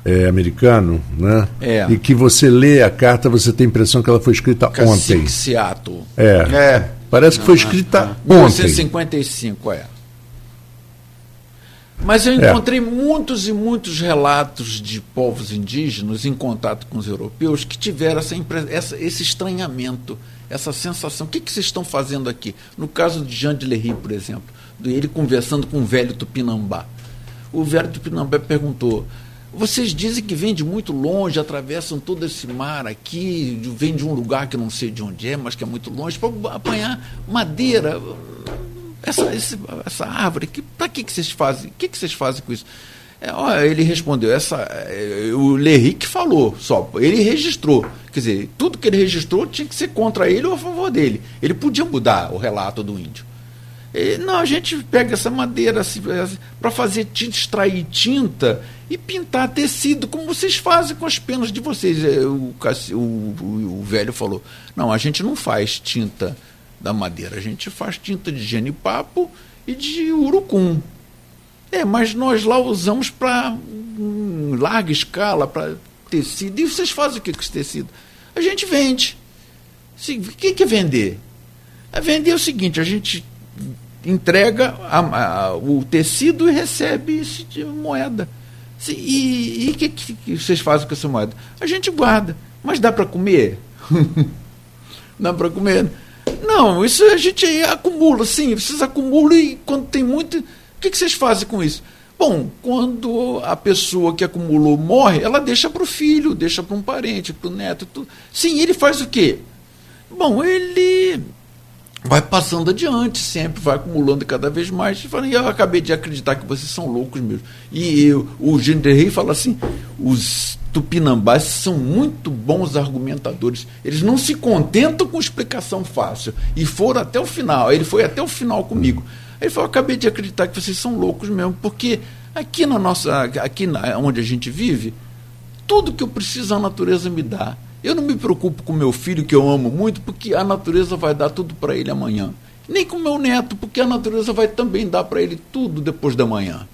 é, americano, né? É. E que você lê a carta, você tem a impressão que ela foi escrita ontem. Seattle. É. é. Parece que foi escrita não, não. ontem. 1955, é. Mas eu é. encontrei é. muitos e muitos relatos de povos indígenas em contato com os europeus que tiveram essa, essa esse estranhamento, essa sensação. O que, que vocês estão fazendo aqui? No caso de Jean de Lery, por exemplo, ele conversando com o velho Tupinambá. O velho Tupinambá perguntou: vocês dizem que vem de muito longe, atravessam todo esse mar aqui, vem de um lugar que não sei de onde é, mas que é muito longe, para apanhar madeira. Essa, essa, essa árvore, para que, que vocês fazem? O que, que vocês fazem com isso? É, olha, ele respondeu, essa, é, o Lerrick falou só, ele registrou. Quer dizer, tudo que ele registrou tinha que ser contra ele ou a favor dele. Ele podia mudar o relato do índio. Não, a gente pega essa madeira assim, para fazer tinta, extrair tinta e pintar tecido, como vocês fazem com as penas de vocês. É, o, o, o, velho falou: não, a gente não faz tinta da madeira, a gente faz tinta de genipapo e de urucum. É, mas nós lá usamos para um, larga escala, para tecido. E vocês fazem o que com esse tecido? A gente vende. O que é vender? É vender o seguinte, a gente entrega a, a, o tecido e recebe de moeda. E o que, que, vocês fazem com essa moeda? A gente guarda. Mas dá para comer? (laughs) dá para comer? Não, isso a gente acumula, sim, vocês acumulam e quando tem muito o que, que vocês fazem com isso? Bom, quando a pessoa que acumulou morre, ela deixa para o filho, deixa para um parente, para o neto. Tudo. Sim, ele faz o quê? Bom, ele vai passando adiante, sempre vai acumulando cada vez mais. E eu acabei de acreditar que vocês são loucos mesmo. E eu, o Rei fala assim: os tupinambás são muito bons argumentadores. Eles não se contentam com explicação fácil. E foram até o final. Ele foi até o final comigo. Ele falou: acabei de acreditar que vocês são loucos mesmo, porque aqui na nossa, aqui na, onde a gente vive, tudo que eu preciso a natureza me dá. Eu não me preocupo com meu filho, que eu amo muito, porque a natureza vai dar tudo para ele amanhã. Nem com meu neto, porque a natureza vai também dar para ele tudo depois da manhã.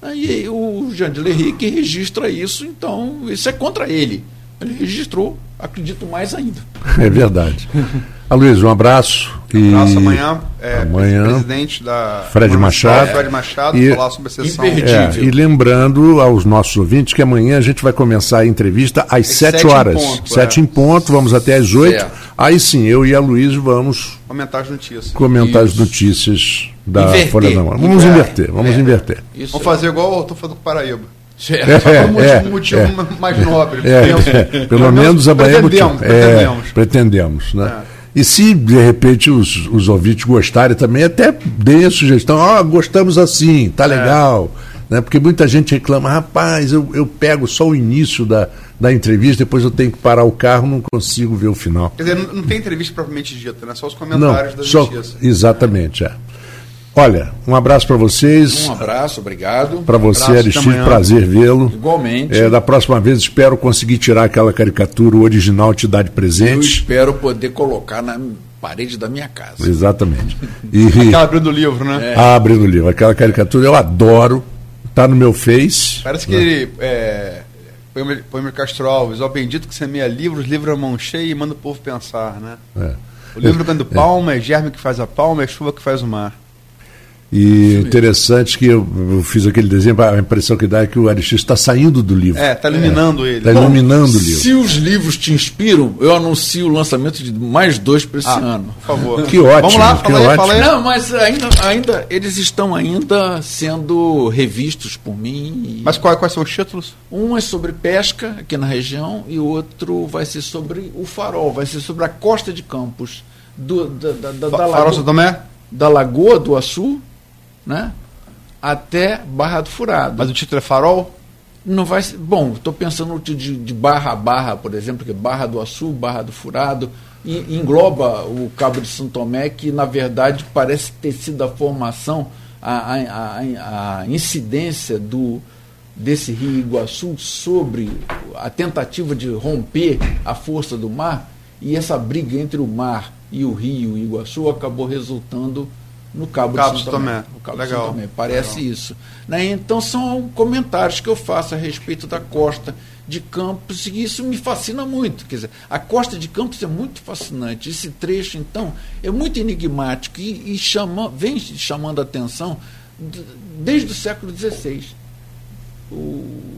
Aí o Jean de Lerrique registra isso, então isso é contra ele. Ele registrou, acredito mais ainda. É verdade. (laughs) Aloysio, um abraço. Um abraço amanhã. É, amanhã. Presidente da. Fred Machado. Fred Machado, e, falar sobre a sessão. É, e lembrando aos nossos ouvintes que amanhã a gente vai começar a entrevista às 7 horas. Em ponto, 7 é. em ponto, vamos até às 8. Certo. Aí sim, eu e a Luiz vamos. Comentar as notícias. Comentar Isso. as notícias da inverter. Folha da Manhã. Vamos inverter, vamos é. inverter. Isso. Vamos fazer igual eu estou fazendo com o Paraíba. Certo. É, um motivo, é, é, mais nobre. É, pelo menos amanhã pretendemos, pretendemos. pretendemos né? E se de repente os, os ouvintes gostarem também, até deem a sugestão, ó, oh, gostamos assim, tá legal. Né? Porque muita gente reclama, rapaz, eu, eu pego só o início da, da entrevista, depois eu tenho que parar o carro, não consigo ver o final. Quer dizer, não, não tem entrevista propriamente dita, né? Só os comentários não, da só, justiça. Exatamente, é. Olha, um abraço para vocês. Um abraço, obrigado. Para você, um Aristide, prazer vê-lo. Igualmente. É, da próxima vez espero conseguir tirar aquela caricatura original te dar de presente. Eu espero poder colocar na parede da minha casa. Exatamente. (laughs) E, aquela abrindo o livro, né? É. Abrindo o livro. Aquela caricatura eu adoro. Tá no meu Face. Parece que né? ele. É... Poemer Castro Alves, ó bendito que semeia livros, livra a mão cheia e manda o povo pensar, né? É. O livro quando é. palma, é germe que faz a palma, é chuva que faz o mar. E interessante que eu, fiz aquele desenho, a impressão que dá é que o Aristide está saindo do livro. É, está iluminando é, ele. Está iluminando o livro. Se os livros te inspiram, eu anuncio o lançamento de mais dois para esse ah, ano. Por favor. Que ótimo. Vamos lá, fala aí, ótimo. fala aí. Não, mas ainda, ainda, eles estão ainda sendo revistos por mim. Mas quais, quais são os títulos? Um é sobre pesca aqui na região e o outro vai ser sobre o farol, vai ser sobre a costa de Campos. Do, da, da, da, da, Farol Tomé? Da Lagoa do Açu né? até Barra do Furado. Mas o título é Farol? Não vai ser, Bom, estou pensando de, de barra a barra, por exemplo, que é Barra do Açu, Barra do Furado, e engloba o Cabo de São Tomé, que na verdade parece ter sido a formação, a, a, a, a incidência do, desse rio Iguaçu sobre a tentativa de romper a força do mar, e essa briga entre o mar e o rio Iguaçu acabou resultando no Cabo, Cabo de São Tomé. No Cabo Legal. de São Tomé. Parece Legal. isso. Né? Então são comentários que eu faço a respeito da costa de Campos e isso me fascina muito. Quer dizer, a costa de Campos é muito fascinante. Esse trecho, então, é muito enigmático e, e chama, vem chamando a atenção desde o século XVI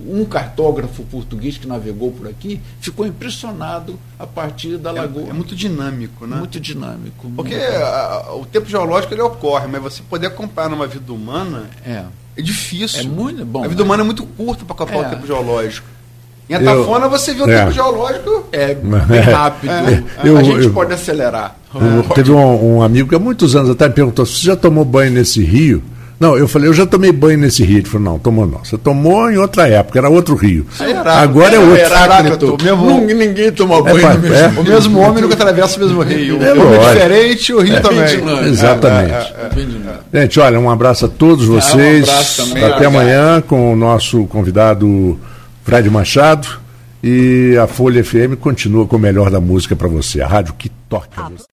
um cartógrafo português que navegou por aqui ficou impressionado a partir da é, lagoa. É, é muito dinâmico, né? Muito dinâmico. Porque a, o tempo geológico ele ocorre, mas você poder acompanhar numa vida humana é, é difícil. É muito bom. A vida humana é muito curta para acompanhar é. o tempo geológico. Em Atafona eu, você vê o tempo é. geológico. É bem (laughs) rápido. Eu, a gente eu, pode acelerar. teve um, um, amigo que há muitos anos até me perguntou: você já tomou banho nesse rio? Não, eu falei, eu já tomei banho nesse rio. Ele falou, não, tomou não. Você tomou em outra época, era outro rio. Agora é outro. Heráclito, mesmo, Não, ninguém toma banho pá, no mesmo é. o mesmo homem nunca atravessa o mesmo rio. É o homem é diferente, o rio É também. vigilante. Exatamente. Nada. Gente, olha, um abraço a todos vocês. abraço também, Até amanhã com o nosso convidado Fred Machado. E a Folha FM continua com o melhor da música para você. A rádio que toca você.